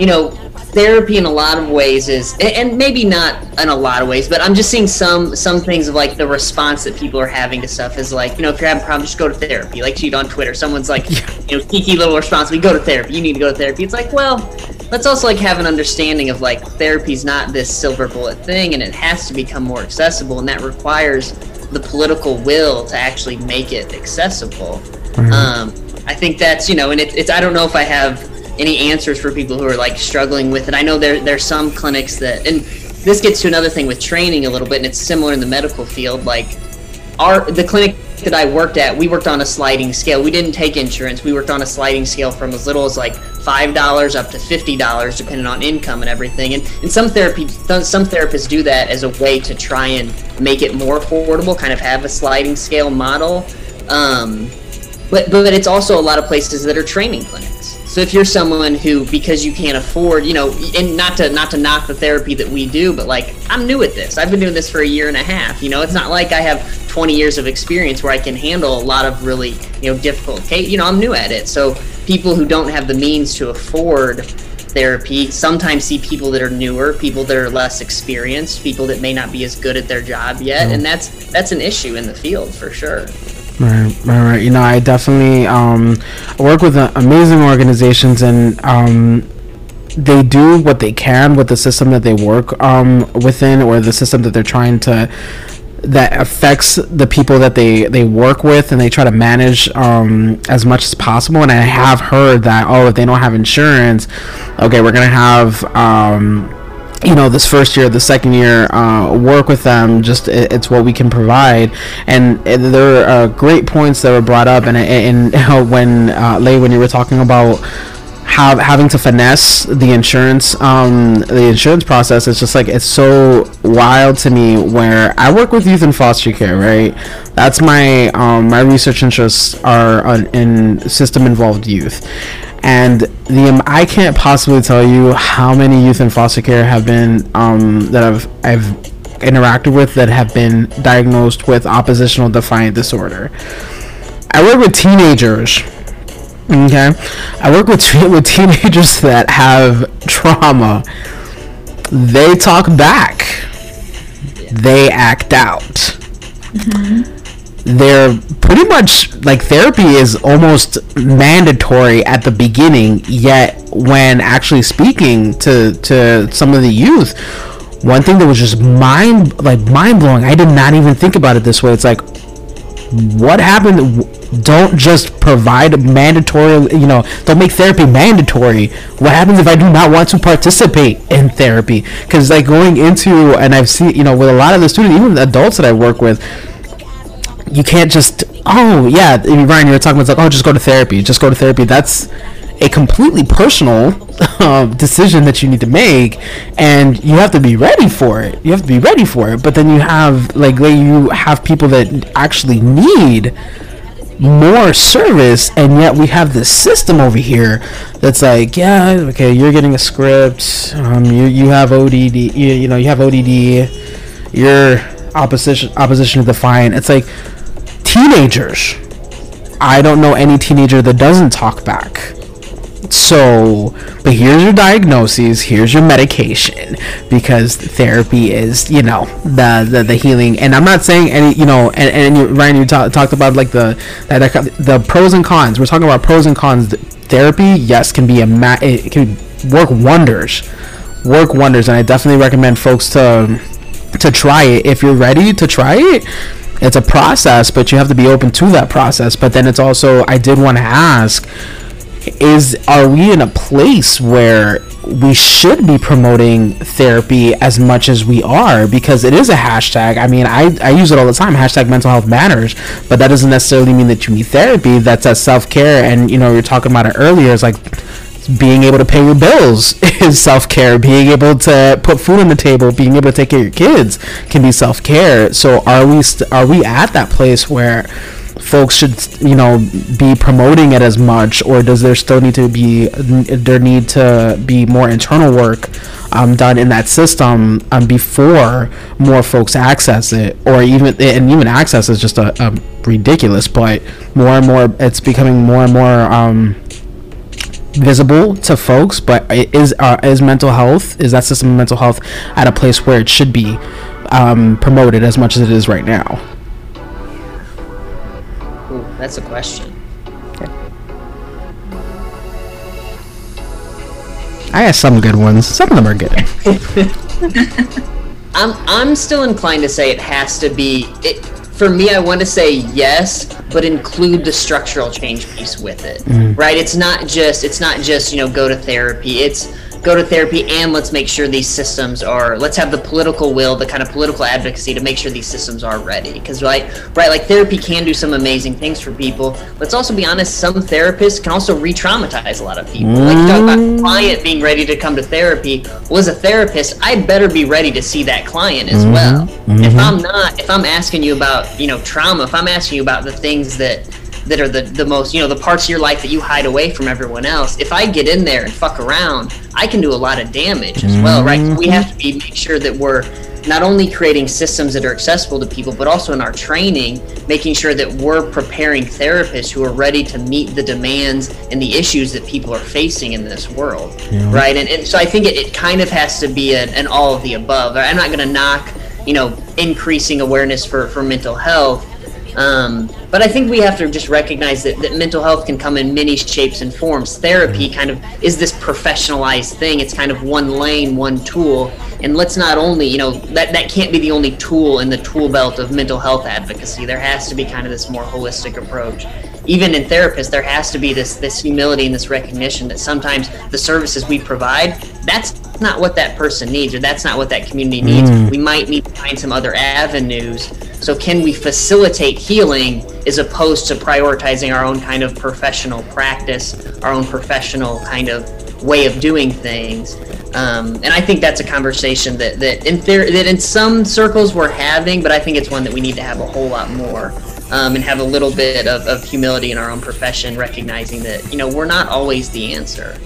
you know therapy in a lot of ways is and maybe not in a lot of ways but i'm just seeing some some things of like the response that people are having to stuff is like you know if you're having problems just go to therapy. Like cheat on twitter. Someone's like you know geeky little response we go to therapy. You need to go to therapy. It's like well let's also like have an understanding of like therapy's not this silver bullet thing and it has to become more accessible and that requires the political will to actually make it accessible. Mm-hmm. um, i think that's you know and it, it's i don't know if i have any answers for people who are like struggling with it. I know there there's some clinics that, and this gets to another thing with training a little bit, and it's similar in the medical field. Like our the clinic that I worked at, we worked on a sliding scale. We didn't take insurance. We worked on a sliding scale from as little as like five dollars up to fifty dollars, depending on income and everything. And and some therapy some therapists do that as a way to try and make it more affordable, kind of have a sliding scale model. Um, but but it's also a lot of places that are training clinics. So if you're someone who, because you can't afford, you know, and not to not to knock the therapy that we do, but like I'm new at this. I've been doing this for a year and a half. You know, it's not like I have 20 years of experience where I can handle a lot of really, you know, difficult case. You know, I'm new at it. So people who don't have the means to afford therapy sometimes see people that are newer, people that are less experienced, people that may not be as good at their job yet, mm-hmm. and that's that's an issue in the field for sure. Right, right, right. You know, I definitely um, work with uh, amazing organizations, and um, they do what they can with the system that they work um, within, or the system that they're trying to that affects the people that they they work with and they try to manage um, as much as possible and i have heard that oh if they don't have insurance okay we're gonna have um, you know this first year the second year uh, work with them just it, it's what we can provide. And, and there are uh, great points that were brought up and, and, and when uh, Lei when you were talking about have, having to finesse the insurance um, the insurance process it's just like it's so wild to me where I work with youth in foster care right? That's my um, my research interests are in system involved youth and the um, I can't possibly tell you how many youth in foster care have been um, that I've I've interacted with that have been diagnosed with oppositional defiant disorder. I work with teenagers. Okay, I work with with teenagers that have trauma. They talk back. They act out. Mm-hmm they're pretty much like therapy is almost mandatory at the beginning yet when actually speaking to to some of the youth one thing that was just mind like mind blowing i did not even think about it this way. It's like what happened? Don't just provide mandatory you know don't make therapy mandatory. What happens if i do not want to participate in therapy? Because like going into and i've seen you know with a lot of the students even the adults that i work with you can't just oh yeah Ryan you were talking about like oh just go to therapy just go to therapy. That's a completely personal uh, decision that you need to make and you have to be ready for it. You have to be ready for it but then you have like you have people that actually need more service and yet we have this system over here that's like yeah okay you're getting a script um, you, you have odd you, you know you have odd you're opposition opposition to defiant it's like teenagers. I don't know any teenager that doesn't talk back. So, but here's your diagnoses, here's your medication, because therapy is, you know, the the, the healing. And I'm not saying any, you know, and, and you, Ryan, you ta- talked about like the, the the pros and cons. We're talking about pros and cons. Therapy, yes, can be a ma- it can work wonders, work wonders, and I definitely recommend folks to to try it if you're ready to try it it's a process, but you have to be open to that process. But then it's also I did want to ask is are we in a place where we should be promoting therapy as much as we are because it is a hashtag. I mean, I, I use it all the time. Hashtag mental health matters, but that doesn't necessarily mean that you need therapy. That's a self care. And, you know, you're talking about it earlier. It's like being able to pay your bills is self-care. Being able to put food on the table being able to take care of your kids can be self-care. So are we st- are we at that place where folks should you know be promoting it as much or does there still need to be there need to be more internal work um, done in that system um, before more folks access it? Or even and even access is just a, a ridiculous but more and more it's becoming more and more um, visible to folks, but is uh, is mental health is that system of mental health at a place where it should be um, promoted as much as it is right now? Ooh, that's a question. I have some good ones. Some of them are good. I'm I'm still inclined to say it has to be it for me I want to say yes, but include the structural change piece with it. Mm. Right? It's not just it's not just, you know, go to therapy. It's go to therapy and let's make sure these systems are let's have the political will the kind of political advocacy to make sure these systems are ready. Because right right like therapy can do some amazing things for people let's also be honest some therapists can also re-traumatize a lot of people. Like you talk about mm. client being ready to come to therapy. Well as a therapist i better be ready to see that client as mm-hmm. well. If mm-hmm. i'm not if i'm asking you about you know trauma if i'm asking you about the things that that are the, the most, you know, the parts of your life that you hide away from everyone else. If I get in there and fuck around, I can do a lot of damage as well, right? So we have to be make sure that we're not only creating systems that are accessible to people, but also in our training, making sure that we're preparing therapists who are ready to meet the demands and the issues that people are facing in this world, right? And, and so I think it, it kind of has to be an, an all of the above. I'm not going to knock, you know, increasing awareness for, for mental health. Um, but I think we have to just recognize that, that mental health can come in many shapes and forms. Therapy kind of is this professionalized thing. It's kind of one lane, one tool. And let's not only, you know, that, that can't be the only tool in the tool belt of mental health advocacy. There has to be kind of this more holistic approach. Even in therapists, there has to be this this humility and this recognition that sometimes the services we provide, that's not what that person needs or that's not what that community needs. We might need to find some other avenues. So can we facilitate healing as opposed to prioritizing our own kind of professional practice, our own professional kind of way of doing things? Um, and I think that's a conversation that that in there that in some circles we're having, but I think it's one that we need to have a whole lot more. Um, and have a little bit of, of humility in our own profession, recognizing that you know we're not always the answer,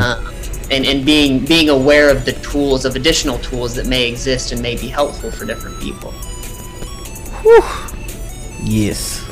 um, and and being being aware of the tools of additional tools that may exist and may be helpful for different people. Yes.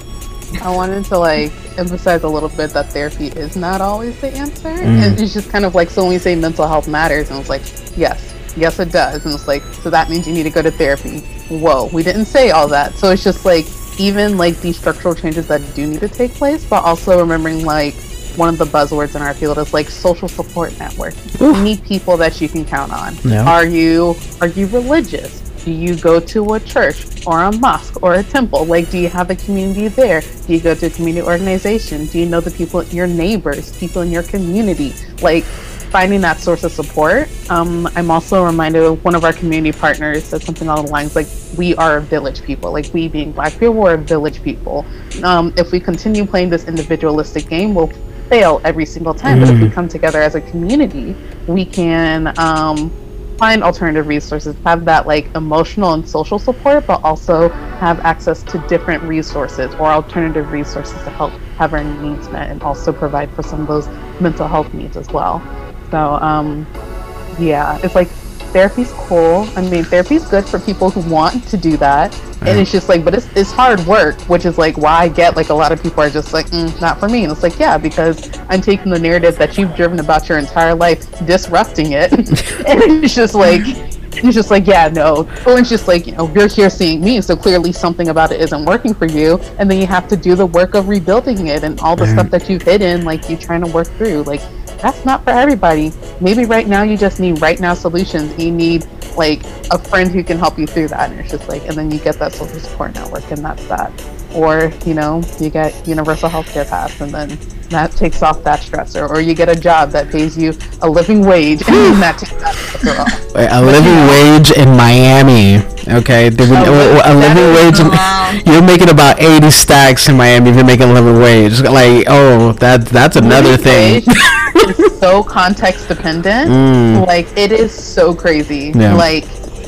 I wanted to like emphasize a little bit that therapy is not always the answer. Mm. And it's just kind of like so when we say mental health matters, and it's like, yes, yes it does. And it's like, so that means you need to go to therapy. Whoa, we didn't say all that. So it's just like even like these structural changes that do need to take place, but also remembering like one of the buzzwords in our field is like social support network. You need people that you can count on. Are you are you religious? Do you go to a church or a mosque or a temple? Like, do you have a community there? Do you go to a community organization? Do you know the people, your neighbors, people in your community? Like, finding that source of support. Um, I'm also reminded of one of our community partners said something along the lines like, "We are a village people. Like, we being Black people, we're a village people. Um, if we continue playing this individualistic game, we'll fail every single time. But if we come together as a community, we can." Um, find alternative resources, have that like emotional and social support, but also have access to different resources or alternative resources to help have our needs met and also provide for some of those mental health needs as well. So, um, yeah, it's like therapy's cool. I mean, therapy's good for people who want to do that. And it's just like, but it's, it's hard work, which is like why I get like a lot of people are just like, mm, not for me. And it's like, yeah, because I'm taking the narrative that you've driven about your entire life, disrupting it. and it's just like, it's just like, yeah, no. Or it's just like, you know, you're here seeing me, so clearly something about it isn't working for you. And then you have to do the work of rebuilding it and all the stuff that you've hidden, like you're trying to work through. Like, that's not for everybody. Maybe right now you just need right now solutions. You need like a friend who can help you through that. And it's just like, and then you get that social support network, and that's that. Or, you know, you get universal healthcare pass, and then that takes off that stressor. Or you get a job that pays you a living wage, and that takes that stressor off. Wait, a living wage in Miami. Okay, Oh, a, living wage. In, You're making about eighty stacks in Miami if you're making a living wage. Like, oh, that that's another thing. It's so context dependent. Mm. Like it is so crazy. Yeah. Like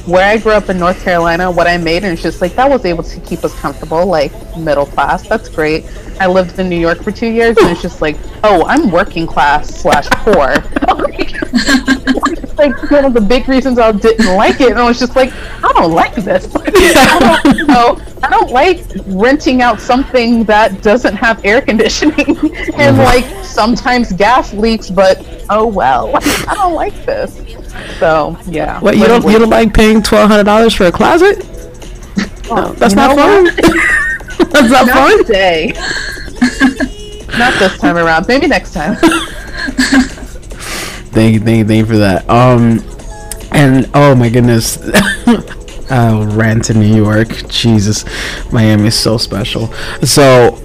where I grew up in North Carolina, what I made, and it's just like that was able to keep us comfortable, like middle class. That's great. I lived in New York for two years, and it's just like, oh, I'm working class slash poor. like one of the big reasons I didn't like it. And I was just like, I don't like this. I don't, you know, I don't like renting out something that doesn't have air conditioning and uh-huh. like sometimes gas leaks. But oh well, I don't like this. So yeah. What you don't you don't like paying twelve hundred dollars for a closet? No, that's you not fun. that's not Not fun. today. Not this time around. Maybe next time. Thank you, thank you, thank you for that. Um, and oh my goodness, oh, ran to New York. Jesus, Miami is so special. So,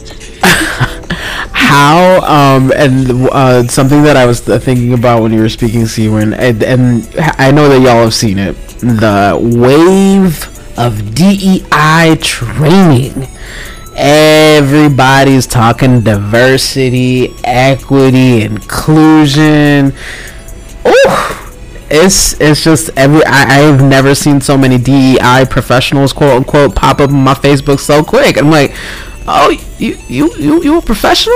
how um and uh something that I was thinking about when you were speaking, Seawin, and and I know that y'all have seen it, the wave of DEI training everybody's talking diversity, equity, inclusion. Oh, it's it's just every I, I've never seen so many DEI professionals quote unquote pop up on my Facebook so quick. I'm like, oh, you you you you a professional?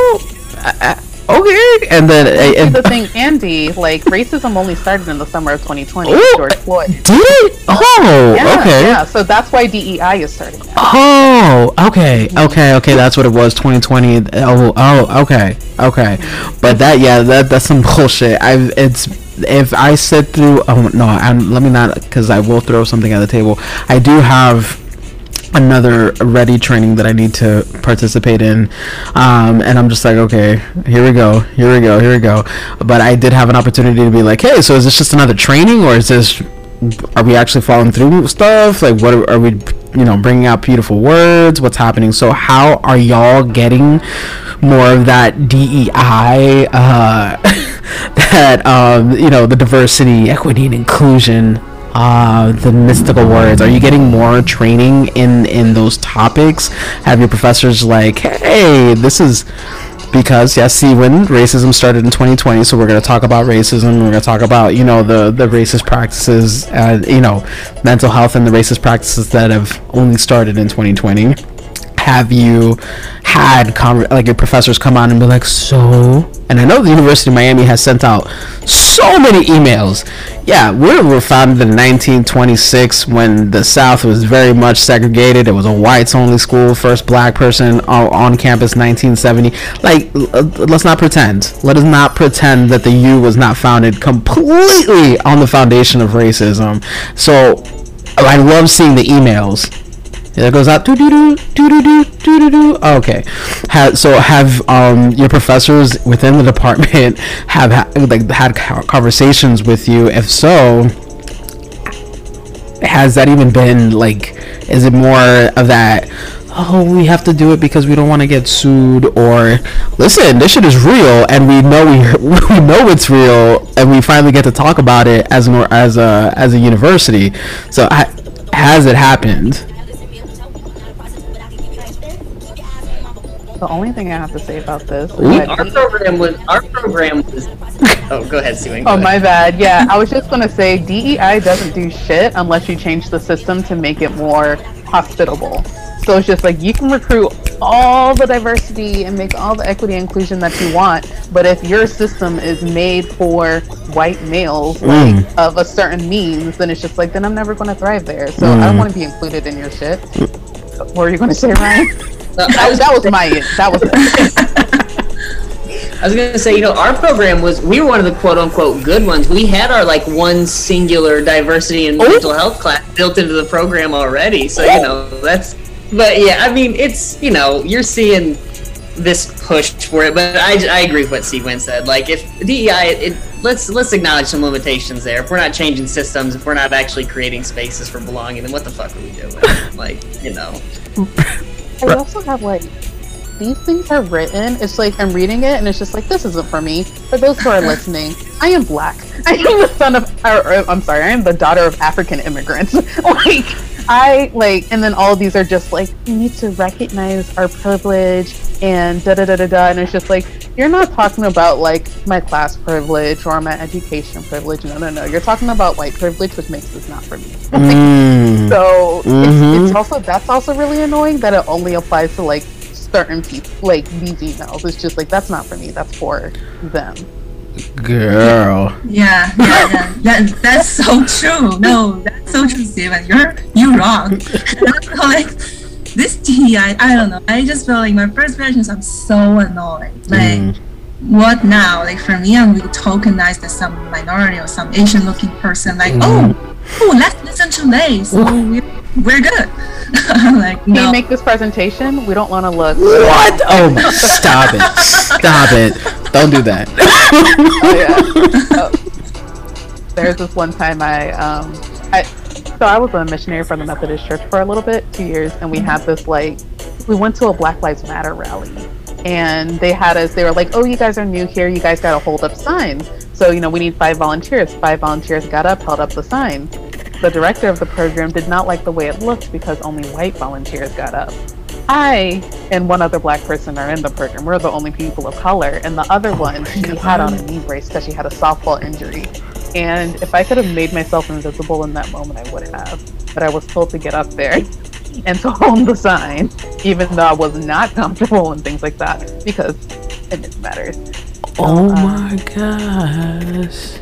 I, I, okay, and then and, the thing, Andy, like racism only started in the summer of 2020. Ooh, George Floyd. did it? Oh, Yeah, okay. yeah. So that's why DEI is starting. Now. Oh, okay, okay, okay. That's what it was. 2020. Oh, oh, okay, okay. But that, yeah, that that's some bullshit. I, it's if I sit through. Oh no, I'm, let me not, because I will throw something at the table. I do have another ready training that I need to participate in. Um, and I'm just like, okay, here we go, here we go, here we go. But I did have an opportunity to be like, hey, so is this just another training or is this, are we actually following through with stuff? Like, what are, are we, you know, bringing out beautiful words? What's happening? So, how are y'all getting more of that DEI, uh, that, um, you know, the diversity, equity, and inclusion? Uh the mystical words. Are you getting more training in in those topics? Have your professors like hey this is because yes see when racism started in 2020 so we're going to talk about racism we're going to talk about you know the the racist practices and you know mental health and the racist practices that have only started in 2020 have you had like your professors come on and be like so? And i know the university of miami has sent out so many emails. Yeah we were founded in 1926 when the south was very much segregated. It was a whites only school first black person on, campus 1970 like let's not pretend. Let us not pretend that the u was not founded completely on the foundation of racism. So i love seeing the emails there goes out. Oh, okay. Ha- so have um, your professors within the department have ha- like had conversations with you? If so, has that even been like? Is it more of that? oh, we have to do it because we don't want to get sued, or listen, this shit is real, and we know we we know it's real, and we finally get to talk about it as an as a as a university. So, has it happened? The only thing I have to say about this is that Our program was our program was. Oh, go ahead, Sue. Oh my bad. Yeah, I was just gonna say DEI doesn't do shit unless you change the system to make it more hospitable. So it's just like you can recruit all the diversity and make all the equity and inclusion that you want, but if your system is made for white males like Mm. of a certain means, then it's just like then I'm never gonna thrive there. So I Mm. don't want to be included in your shit. What are you gonna say, Ryan? I That, was, that was my that was I was gonna say, you know, our program was we were one of the quote unquote good ones. We had our like one singular diversity and oh. mental health class built into the program already. So you oh. know that's. But yeah, I mean, it's you know you're seeing this push for it, but I, I agree with what Wynn said. Like if DEI, it, let's let's acknowledge some limitations there. If we're not changing systems, if we're not actually creating spaces for belonging, then what the fuck are we doing? like you know. I also have like these things are written. It's like I'm reading it and it's just like this isn't for me. For those who are listening, I am black. I am the son of, or, or, I'm sorry, I am the daughter of African immigrants. like I like, and then all of these are just like we need to recognize our privilege and da da da da da. And it's just like you're not talking about like my class privilege or my education privilege. No, no, no. You're talking about white privilege, which makes this not for me. Mm. So Mhm. it's, it's also that's also really annoying that it only applies to like certain people, like these emails. It's just like that's not for me. That's for them. Girl. Yeah, yeah, yeah. That, that's so true. No, that's so true, Steven. You're you're wrong. Like this DEI, I don't know. I just feel like my first reaction is I'm so annoyed. Like, Mm. What now? Like for me, I'm really tokenized as some minority or some Asian looking person. Like, oh, oh, let's listen to Lei. So we're, we're good. I'm like, Can you make this presentation? We don't want to look. What? Oh, my- stop it. Stop it. Don't do that. Oh, yeah. Oh. There's this one time I, um, I, so I was a missionary for the Methodist Church for a little bit, two years, and we had this like, we went to a Black Lives Matter rally, and they had us. They were like, "Oh, you guys are new here. You guys got to hold up signs. So you know, we need five volunteers." Five volunteers got up, held up the sign. The director of the program did not like the way it looked because only white volunteers got up. I and one other black person are in the program. We're the only people of color, and the other oh one she had on a knee brace because she had a softball injury. And if I could have made myself invisible in that moment, I would have. But I was told to get up there and to hold the sign, even though I was not comfortable and things like that, because it matters. Oh my gosh.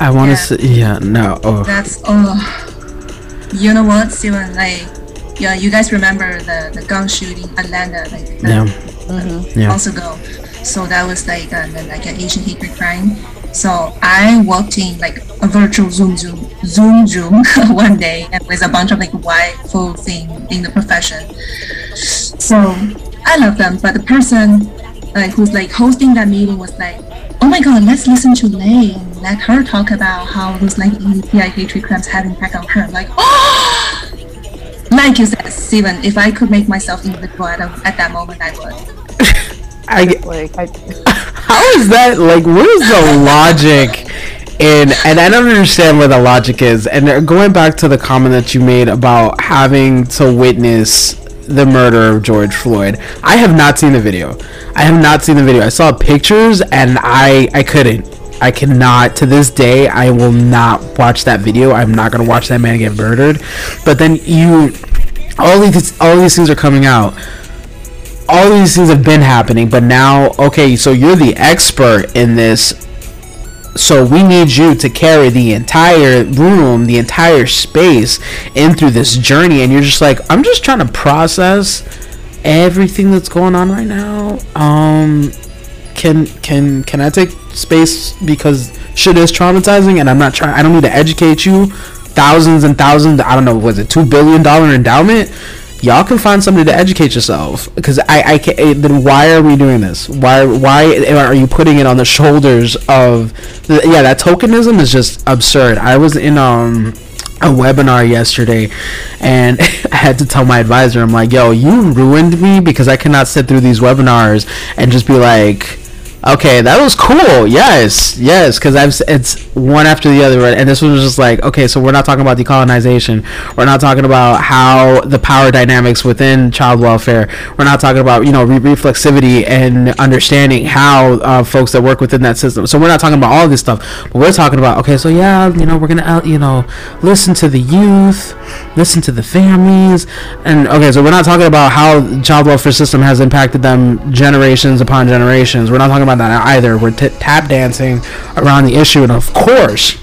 I want to Yeah. say, yeah, no. Oh. That's oh, you know what, Steven? Like, yeah, you guys remember the the gun shooting Atlanta, like the Yeah. Mm-hmm. Yeah. months ago. So that was like uh, like an Asian hate crime. So I walked in like a virtual Zoom Zoom Zoom Zoom one day and with a bunch of like white folks in in the profession. So I love them, but the person like who's like hosting that meeting was like, oh my god, let's listen to Lei and let her talk about how those like EPI hatred crimes have impact on her. Like, oh, like you said, Steven, if I could make myself invisible at, at that moment, I would. I, Like I, how is that? Like, where's the logic? In, and I don't understand where the logic is. And going back to the comment that you made about having to witness the murder of George Floyd, I have not seen the video. I have not seen the video. I saw pictures and I I couldn't. I cannot to this day. I will not watch that video. I'm not gonna watch that man get murdered. But then you, all these all these things are coming out all these things have been happening, but now, okay, so you're the expert in this. So we need you to carry the entire room, the entire space in through this journey. And you're just like, I'm just trying to process everything that's going on right now. Um, can can can I take space because shit is traumatizing, and I'm not trying. I don't need to educate you. Thousands and thousands. I don't know. Was it two billion dollar endowment? Y'all can find somebody to educate yourself because I I can, eh, then why are we doing this? Why why are you putting it on the shoulders of the, yeah that tokenism is just absurd. I was in um a webinar yesterday and I had to tell my advisor I'm like yo you ruined me because I cannot sit through these webinars and just be like okay that was cool. Yes yes because I've it's one after the other right? and this one was just like okay so we're not talking about decolonization. We're not talking about how the power dynamics within child welfare. We're not talking about you know re- reflexivity and understanding how uh, folks that work within that system. So we're not talking about all this stuff but we're talking about okay so yeah you know we're gonna out you know listen to the youth listen to the families and okay so we're not talking about how child welfare system has impacted them generations upon generations. We're not talking about that. Either we're t- tap dancing around the issue and of course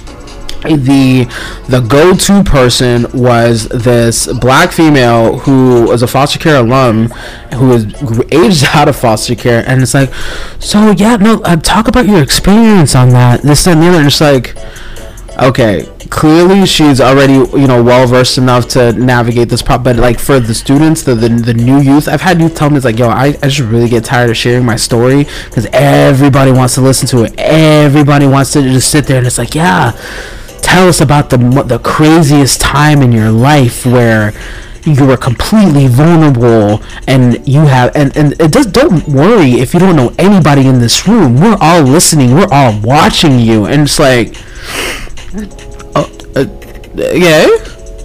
the the go-to person was this black female who was a foster care alum who was aged out of foster care and it's like so yeah no uh, talk about your experience on that this and the other and it's like okay clearly she's already you know well versed enough to navigate this problem but like for the students the, the the new youth i've had youth tell me it's like yo i, I just really get tired of sharing my story because everybody wants to listen to it. Everybody wants to just sit there and it's like yeah tell us about the the craziest time in your life where you were completely vulnerable and you have and, and it does don't worry if you don't know anybody in this room. We're all listening. We're all watching you. And it's like oh, uh, okay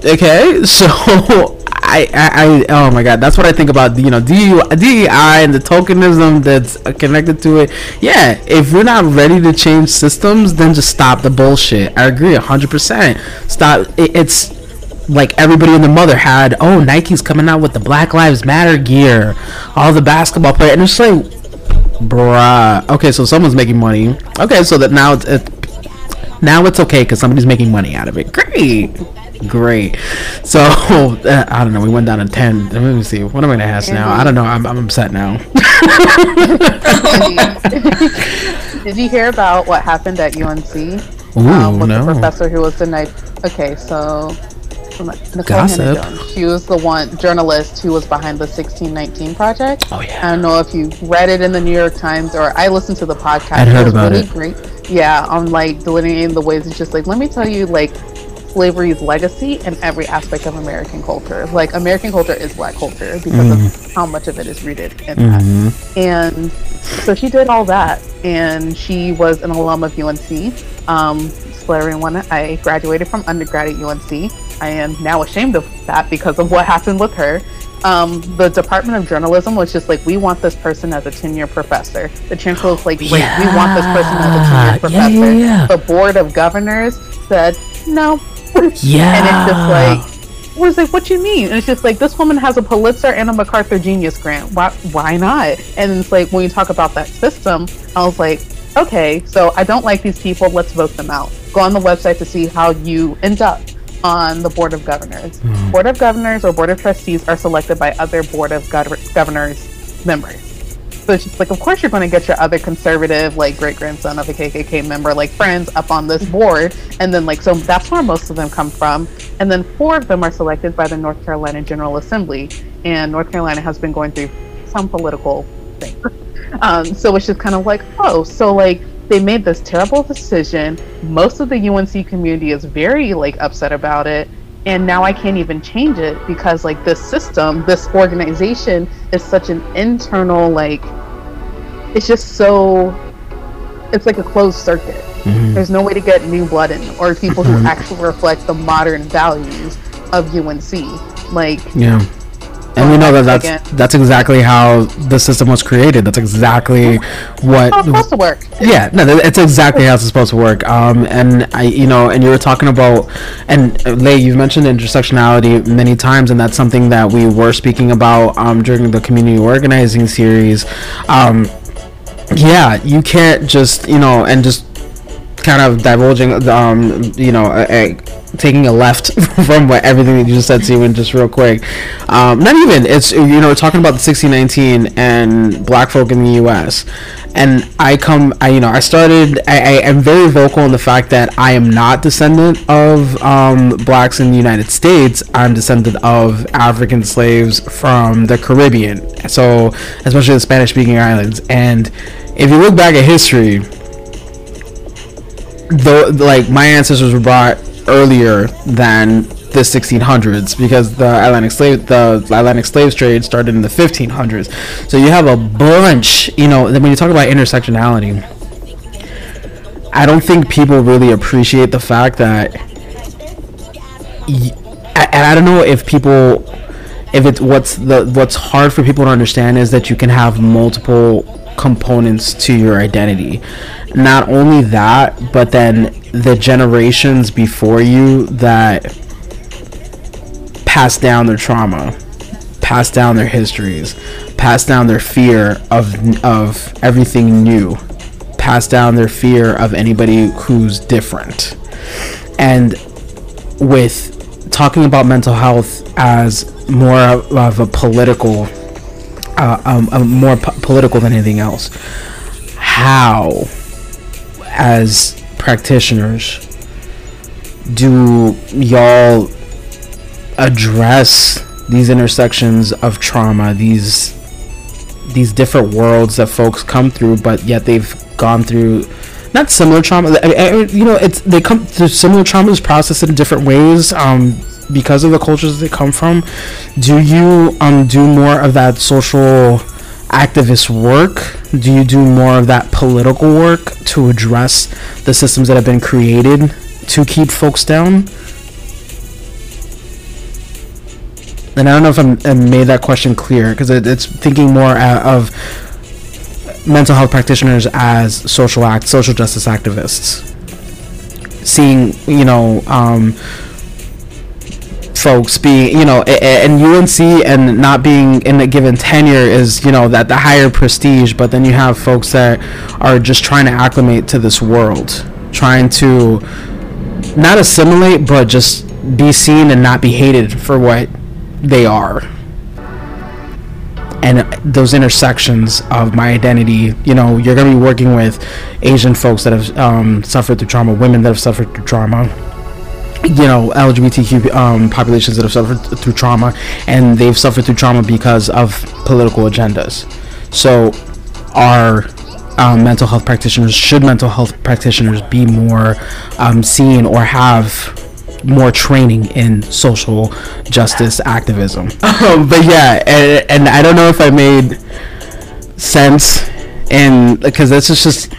okay so I, I, I oh my god that's what I think about you know DEI, and the tokenism that's connected to it yeah if we're not ready to change systems then just stop the bullshit I agree 100% stop it, it's like everybody and the mother had oh Nike's coming out with the Black Lives Matter gear all the basketball players and it's like Bruh. Okay, so someone's making money. Okay, so that now it's it, now it's okay because somebody's making money out of it. Great, great. So uh, I don't know. We went down to ten. Let me see. What am I gonna ask now? I don't know. I'm, I'm upset now. Did you hear about what happened at UNC Ooh, um, with no. the professor who was denied? Okay, so Nikole Gossip. Hannah-Jones, She was the one journalist who was behind the 1619 project. Oh yeah. I don't know if you read it in the New York Times or I listened to the podcast. I'd heard it was about really it. Great. Yeah, on like delineating the ways. It's just like let me tell you like slavery's legacy in every aspect of American culture. Like American culture is black culture because Mm-hmm. of how much of it is rooted in that. And so she did all that, and she was an alum of UNC. Um, one, I graduated from undergrad at UNC. I am now ashamed of that because of what happened with her. Um, the Department of Journalism was just like, we want this person as a tenure professor. The chancellor was like, wait, we want this person as a Yeah, tenure professor. yeah, yeah, yeah. The board of governors said, no. Yeah. And it's just like, was like, what do you mean? And it's just like, this woman has a Pulitzer and a MacArthur Genius Grant. Why, why not? And it's like, when you talk about that system, I was like, okay, so I don't like these people. Let's vote them out. Go on the website to see how you end up on the Board of Governors. Board of Governors or Board of Trustees are selected by other Board of Gov- Governors members. So it's just like, of course, you're going to get your other conservative, like great grandson of a KKK member, like friends up on this board. And then, like, so that's where most of them come from. And then four of them are selected by the North Carolina General Assembly. And North Carolina has been going through some political thing. Um, so it's just kind of like, oh, so like they made this terrible decision. Most of the UNC community is very like upset about it. And now I can't even change it because like this system, this organization is such an internal like it's just so it's like a closed circuit. Mm-hmm. There's no way to get new blood in or people who mm-hmm. actually reflect the modern values of UNC. Like Yeah. And we know that that's Again. that's exactly how the system was created. That's exactly what how it's supposed to work. yeah no it's exactly how it's supposed to work um and i you know and you were talking about and uh, Lei you've mentioned intersectionality many times and that's something that we were speaking about um during the community organizing series um yeah you can't just you know and just kind of divulging um you know a, a, taking a left from what everything that you just said Steven, just real quick. Um not even it's you know talking about the 1619 and black folk in the US and I come I you know I started I, I am very vocal in the fact that I am not descendant of um blacks in the United States. I'm descendant of African slaves from the Caribbean. So especially the Spanish speaking islands. And if you look back at history though like my ancestors were brought earlier than the 1600s because the Atlantic slave the Atlantic slave trade started in the 1500s. So you have a bunch, you know, when you talk about intersectionality, I don't think people really appreciate the fact that and I don't know if people if it's what's the what's hard for people to understand is that you can have multiple components to your identity not only that but then the generations before you that pass down their trauma pass down their histories pass down their fear of of everything new pass down their fear of anybody who's different and with talking about mental health as more of, a political, uh, um, uh, more po- political than anything else. How, as practitioners, do y'all address these intersections of trauma, these these different worlds that folks come through, but yet they've gone through not similar trauma. I, I, you know, it's they come through similar traumas, processed in different ways. Um, because of the cultures they come from, do you um do more of that social activist work? Do you do more of that political work to address the systems that have been created to keep folks down? And I don't know if I'm, I made that question clear because it, it's thinking more of mental health practitioners as social act, social justice activists. Seeing, you know, um, folks being, you know, and UNC and not being in a given tenure is, you know, that the higher prestige, but then you have folks that are just trying to acclimate to this world, trying to not assimilate, but just be seen and not be hated for what they are. And those intersections of my identity, you know, you're going to be working with Asian folks that have um, suffered through trauma, women that have suffered through trauma, you know LGBTQ um, populations that have suffered through trauma, and they've suffered through trauma because of political agendas. So, our um, mental health practitioners should mental health practitioners be more um, seen or have more training in social justice activism. Um, but yeah, and, and I don't know if I made sense, and because this is just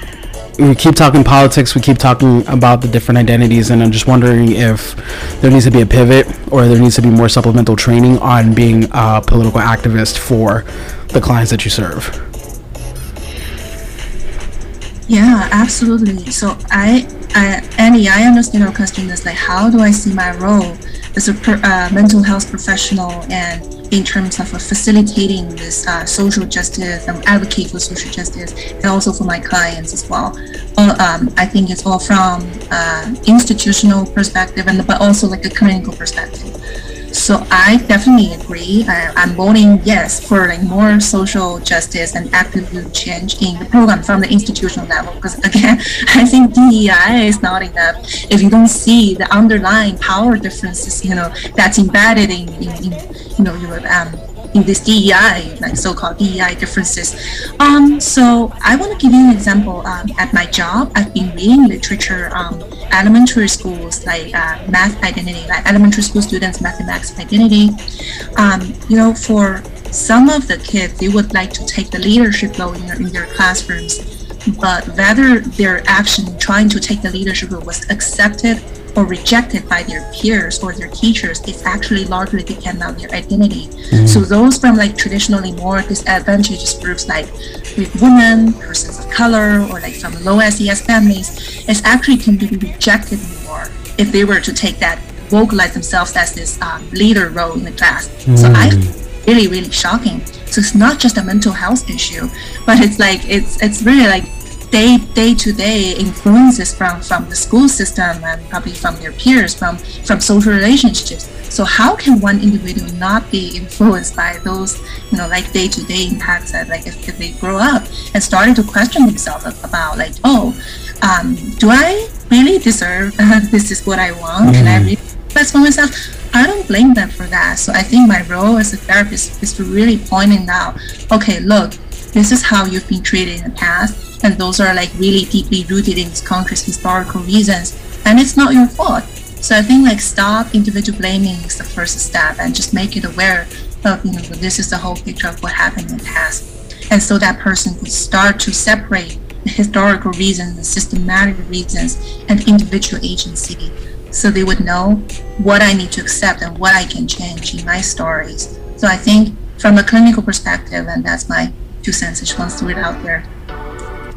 we keep talking politics, we keep talking about the different identities, and I'm just wondering if there needs to be a pivot or there needs to be more supplemental training on being a political activist for the clients that you serve. Yeah, absolutely. So I, I Annie, I understand your question is like, how do I see my role as a per, uh, mental health professional and in terms of uh, facilitating this uh, social justice and advocate for social justice and also for my clients as well. Um, I think it's all from uh, institutional perspective and but also like a clinical perspective. So I definitely agree. I, am voting yes for like more social justice and active change in the program from the institutional level. Because again, I think DEI is not enough if you don't see the underlying power differences, you know, that's embedded in, in, in you know, your um, in this DEI, like so-called DEI differences. Um, so I want to give you an example. Um, at my job, I've been reading literature on elementary schools, like uh, math identity, like elementary school students' mathematics identity. Um, you know, for some of the kids, they would like to take the leadership role in their, in their classrooms, but whether their action trying to take the leadership role was accepted or rejected by their peers or their teachers is actually largely depend on their identity. Mm-hmm. So those from like traditionally more disadvantaged groups like with women, persons of color, or like from low SES families, it's actually can be rejected more if they were to take that vocalize themselves as this um, leader role in the class. Mm-hmm. So I really really shocking. So it's not just a mental health issue, but it's like it's it's really like day day to day influences from from the school system and probably from their peers from from social relationships. So how can one individual not be influenced by those you know like day to day impacts that like if, if, they grow up and started to question themselves about like oh um, do i really deserve uh, this is what i want? Mm-hmm. can i really best for myself? I don't blame them for that. So I think my role as a therapist is to really pointing out, okay, look, this is how you've been treated in the past and those are like really deeply rooted in this country's historical reasons and it's not your fault. So i think like stop individual blaming is the first step and just make it aware of you know this is the whole picture of what happened in the past. And so that person could start to separate the historical reasons the systematic reasons and individual agency so they would know what i need to accept and what i can change in my stories. So i think from a clinical perspective and that's my two cents i just want to throw it out there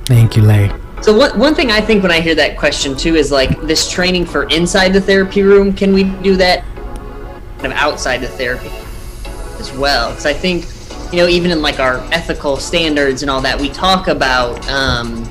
Thank you, Lei. So one, one thing I think when I hear that question too is like this training for inside the therapy room. Can we do that kind of outside the therapy as well? Because I think you know even in like our ethical standards and all that, we talk about um,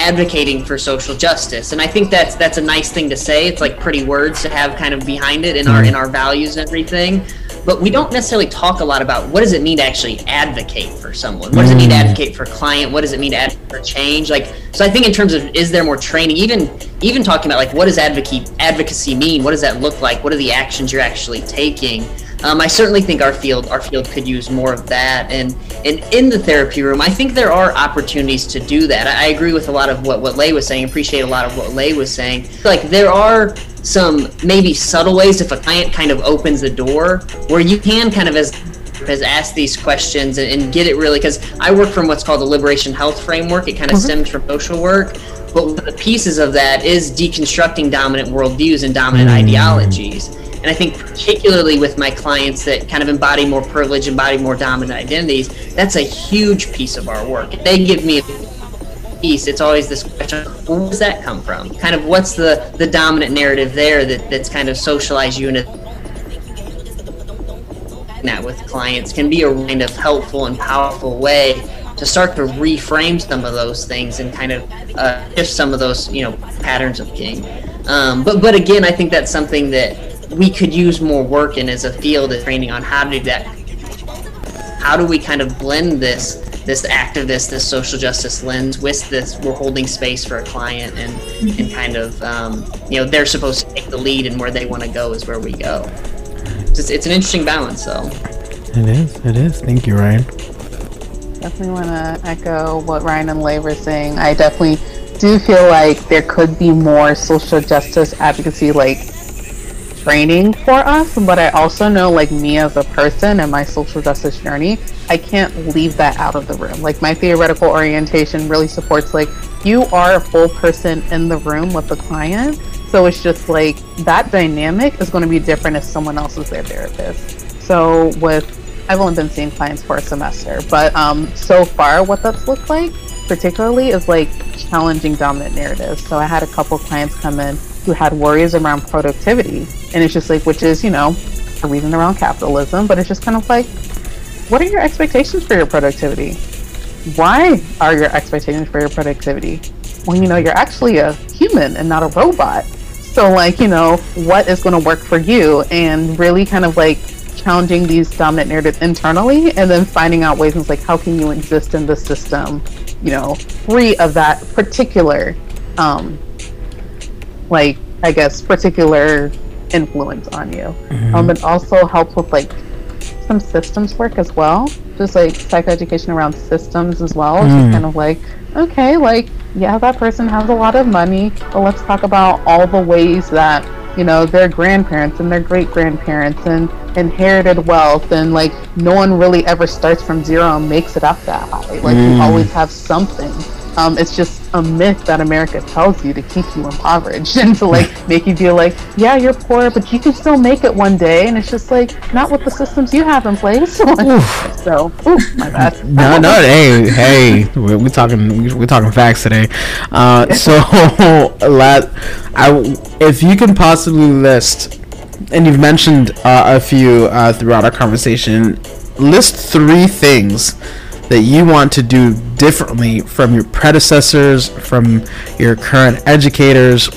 advocating for social justice, and I think that's that's a nice thing to say. It's like pretty words to have kind of behind it in our in our values and everything but we don't necessarily talk a lot about what does it mean to actually advocate for someone what does it mean to mm. advocate for a client what does it mean to advocate for change like so i think in terms of is there more training even even talking about like what does advocacy advocacy mean what does that look like what are the actions you're actually taking um, I certainly think our field our field could use more of that, and and in the therapy room, I think there are opportunities to do that. I, I agree with a lot of what what Lei was saying. Appreciate a lot of what Lei was saying. Like there are some maybe subtle ways if a client kind of opens the door where you can kind of as has asked these questions and, and get it really because I work from what's called the liberation health framework. It kind of mm-hmm. stems from social work, but one of the pieces of that is deconstructing dominant worldviews and dominant mm. ideologies. And I think particularly with my clients that kind of embody more privilege, embody more dominant identities, that's a huge piece of our work. They give me a piece, it's always this question, where does that come from? Kind of what's the, the dominant narrative there that, that's kind of socialized unit that with clients can be a kind of helpful and powerful way to start to reframe some of those things and kind of uh, shift some of those you know patterns of being. Um, but but again, I think that's something that we could use more work in as a field of training on how to do that. How do we kind of blend this this activist, this social justice lens with this we're holding space for a client and and kind of um, you know they're supposed to take the lead and where they want to go is where we go. It's, it's an interesting balance though. It is. It is. Thank you, Ryan. Definitely want to echo what Ryan and Lei were saying. I definitely do feel like there could be more social justice advocacy, like training for us. But I also know, like me as a person and my social justice journey, I can't leave that out of the room. Like my theoretical orientation really supports like you are a full person in the room with the client. So it's just like that dynamic is going to be different if someone else is their therapist. So with I've only been seeing clients for a semester, but um, so far what that's looked like particularly is like challenging dominant narratives. So I had a couple clients come in who had worries around productivity, and it's just like, which is you know a reason around capitalism, but it's just kind of like what are your expectations for your productivity? Why are your expectations for your productivity? Well, you know, you're actually a human and not a robot. So, like, you know, what is going to work for you? And really kind of like challenging these dominant narratives internally and then finding out ways like, how can you exist in the system, you know, free of that particular, um, like, I guess, particular influence on you. Mm-hmm. Um, it also helps with like some systems work as well, just like psychoeducation around systems as well. Mm. Just kind of like, okay, like, yeah, that person has a lot of money, but let's talk about all the ways that, you know, their grandparents and their great grandparents and inherited wealth and like no one really ever starts from zero and makes it up that high. Like mm. you always have something. Um, it's just a myth that America tells you to keep you impoverished and to like make you feel like, yeah, you're poor, but you can still make it one day. And it's just like not with the systems you have in place. so, oof, my bad. no, no, hey, hey, we're, we're talking, we're talking facts today. Uh, so, let, I, if you can possibly list, and you've mentioned uh, a few uh, throughout our conversation, list three things that you want to do differently from your predecessors, from your current educators,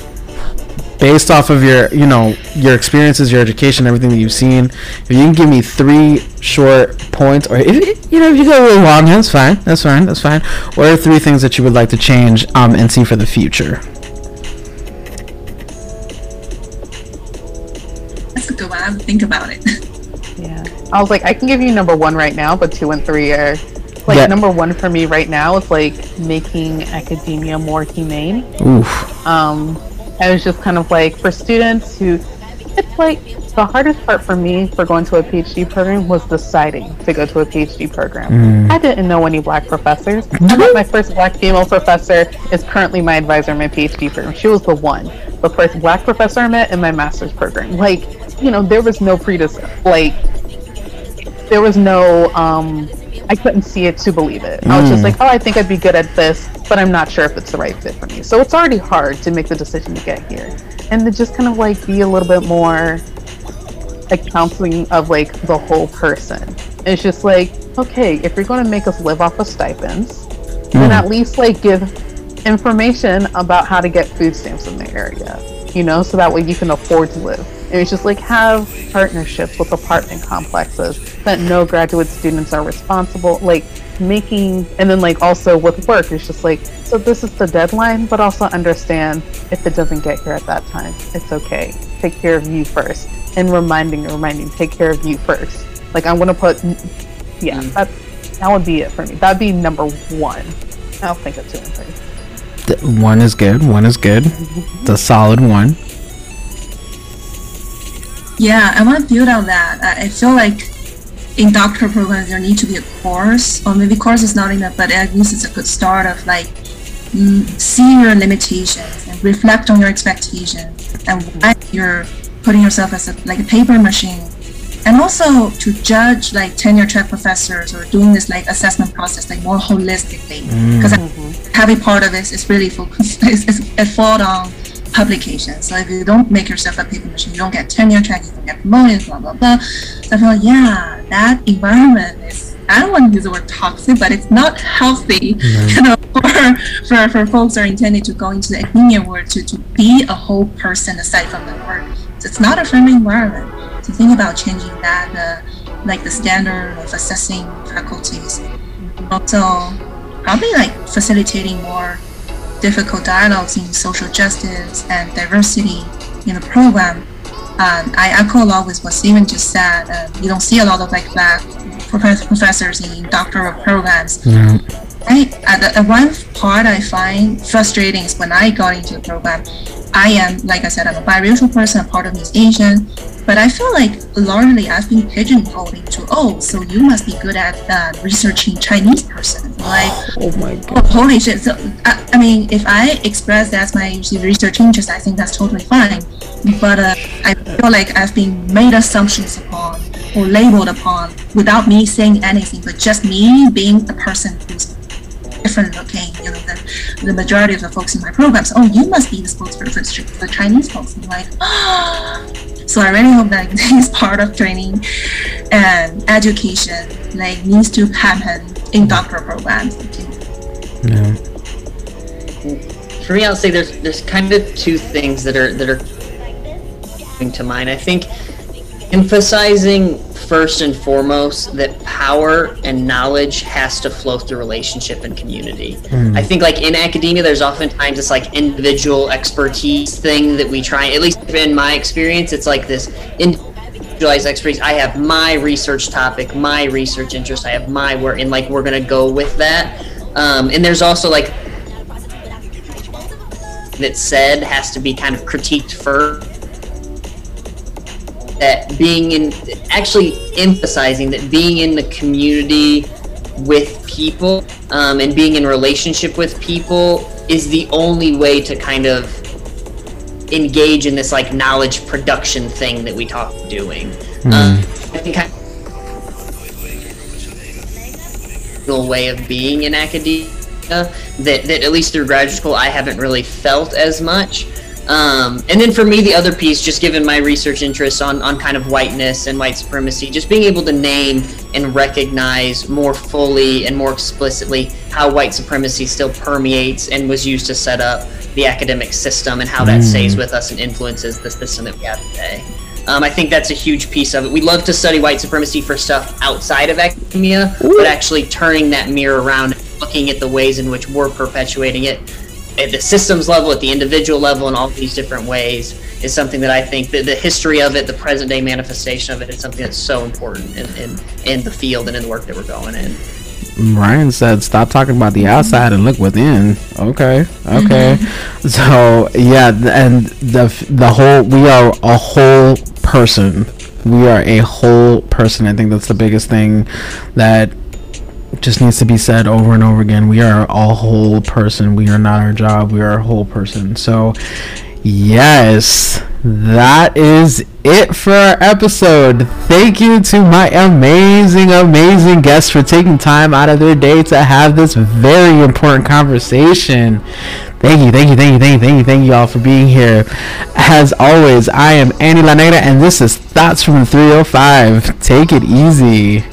based off of your, you know, your experiences, your education, everything that you've seen. If you can give me three short points, or if you know, if you go a little long, that's fine. That's fine. That's fine. What are three things that you would like to change um, and see for the future? That's a good one. I have to think about it. Yeah, I was like, I can give you number one right now, but two and three are like number one for me right now is like making academia more humane. Oof. Um, I was just kind of like for students who, it's like the hardest part for me for going to a PhD program was deciding to go to a PhD program. Mm. I didn't know any black professors. my first black female professor is currently my advisor in my PhD program. She was the one, the first black professor I met in my master's program. Like, you know, there was no predecessor. Like, there was no um, I couldn't see it to believe it. Mm. I was just mm. like, oh, I think I'd be good at this, but I'm not sure if it's the right fit for me. So it's already hard to make the decision to get here, and to just kind of like be a little bit more like counseling of like the whole person. And it's just like, okay, if you're going to make us live off of stipends, mm. then at least like give information about how to get food stamps in the area, you know, so that way you can afford to live and it's just like have partnerships with apartment complexes that no graduate students are responsible, like making, and then like also with work, it's just like, so this is the deadline, but also understand if it doesn't get here at that time, it's okay. Take care of you first. And reminding, reminding, take care of you first. Like I'm gonna put, yeah, mm. that that would be it for me. That'd be number one. I'll think of two and three. One is good. One is good. the solid one. Yeah, I want to build on that. I feel like in doctor programs there need to be a course, or maybe course is not enough, but at least it's a good start of like mm, see your limitations and reflect on your expectations and why you're putting yourself as a, like a paper machine and also to judge like tenure track professors or doing this like assessment process like more holistically because mm. mm-hmm. Heavy part of it is really focused it fall on publications. So if you don't make yourself a paper machine, you don't get tenure track, you don't get promoted, blah blah blah. So I felt yeah, that environment is I don't want to use the word toxic, but it's not healthy, mm-hmm. you know, for, for, for folks are intended to go into the academia world to, to be a whole person aside from the work. So it's not a friendly environment. To think about changing that, uh, like the standard of assessing faculties. Also, probably like facilitating more difficult dialogues in social justice and diversity in the program. Um, I echo a lot with what Steven just said. Uh, you don't see a lot of like black professors in doctoral programs. Yeah. I, uh, one part I find frustrating is when I got into the program, I am, like I said, I'm a biracial person, a part of me is Asian, but I feel like largely I've been pigeonholed into, oh, so you must be good at uh, researching Chinese person. Like, oh my god. Oh, holy shit. So, I, I, mean, if I express that's my research interest, I think that's totally fine. But uh, I feel like I've been made assumptions upon or labeled upon without me saying anything, but just me being a person who's different looking, you know, than the majority of the folks in my programs. Oh, you must be the spokesperson for the Chinese folks. I'm like, ah. So I really hope that this part of training and education like needs to happen in doctoral programs. Yeah. For me, I'll say there's there's kind of two things that are that are coming to mind. I think emphasizing first and foremost that power and knowledge has to flow through relationship and community. Mm. I think like in academia there's oftentimes this like individual expertise thing that we try at least in my experience it's like this individualized expertise. I have my research topic, my research interest, I have my work and like we're going to go with that. Um, and there's also like that said has to be kind of critiqued first that being in actually emphasizing that being in the community with people um, and being in relationship with people is the only way to kind of engage in this like knowledge production thing that we talk doing. Mm. Um, I think I way of being in academia that, that at least through graduate school I haven't really felt as much. Um, and then for me, the other piece, just given my research interests on, on kind of whiteness and white supremacy, just being able to name and recognize more fully and more explicitly how white supremacy still permeates and was used to set up the academic system and how that mm. stays with us and influences the system that we have today. Um, I think that's a huge piece of it. We love to study white supremacy for stuff outside of academia, Ooh. but actually turning that mirror around, looking at the ways in which we're perpetuating it at the systems level, at the individual level, in all these different ways is something that I think that the history of it, the present day manifestation of it, is something that's so important in, in, in the field and in the work that we're going in. Ryan said, "Stop talking about the outside and look within." Okay, okay. Mm-hmm. So yeah, and the the whole we are a whole person. We are a whole person. I think that's the biggest thing that just needs to be said over and over again. We are a whole person. We are not our job. We are a whole person. So, yes, that is it for our episode. Thank you to my amazing, amazing guests for taking time out of their day to have this very important conversation. Thank you, thank you, thank you, thank you, thank you, thank you all for being here. As always, I am Andy La Negra, and this is Thoughts from the 305. Take it easy.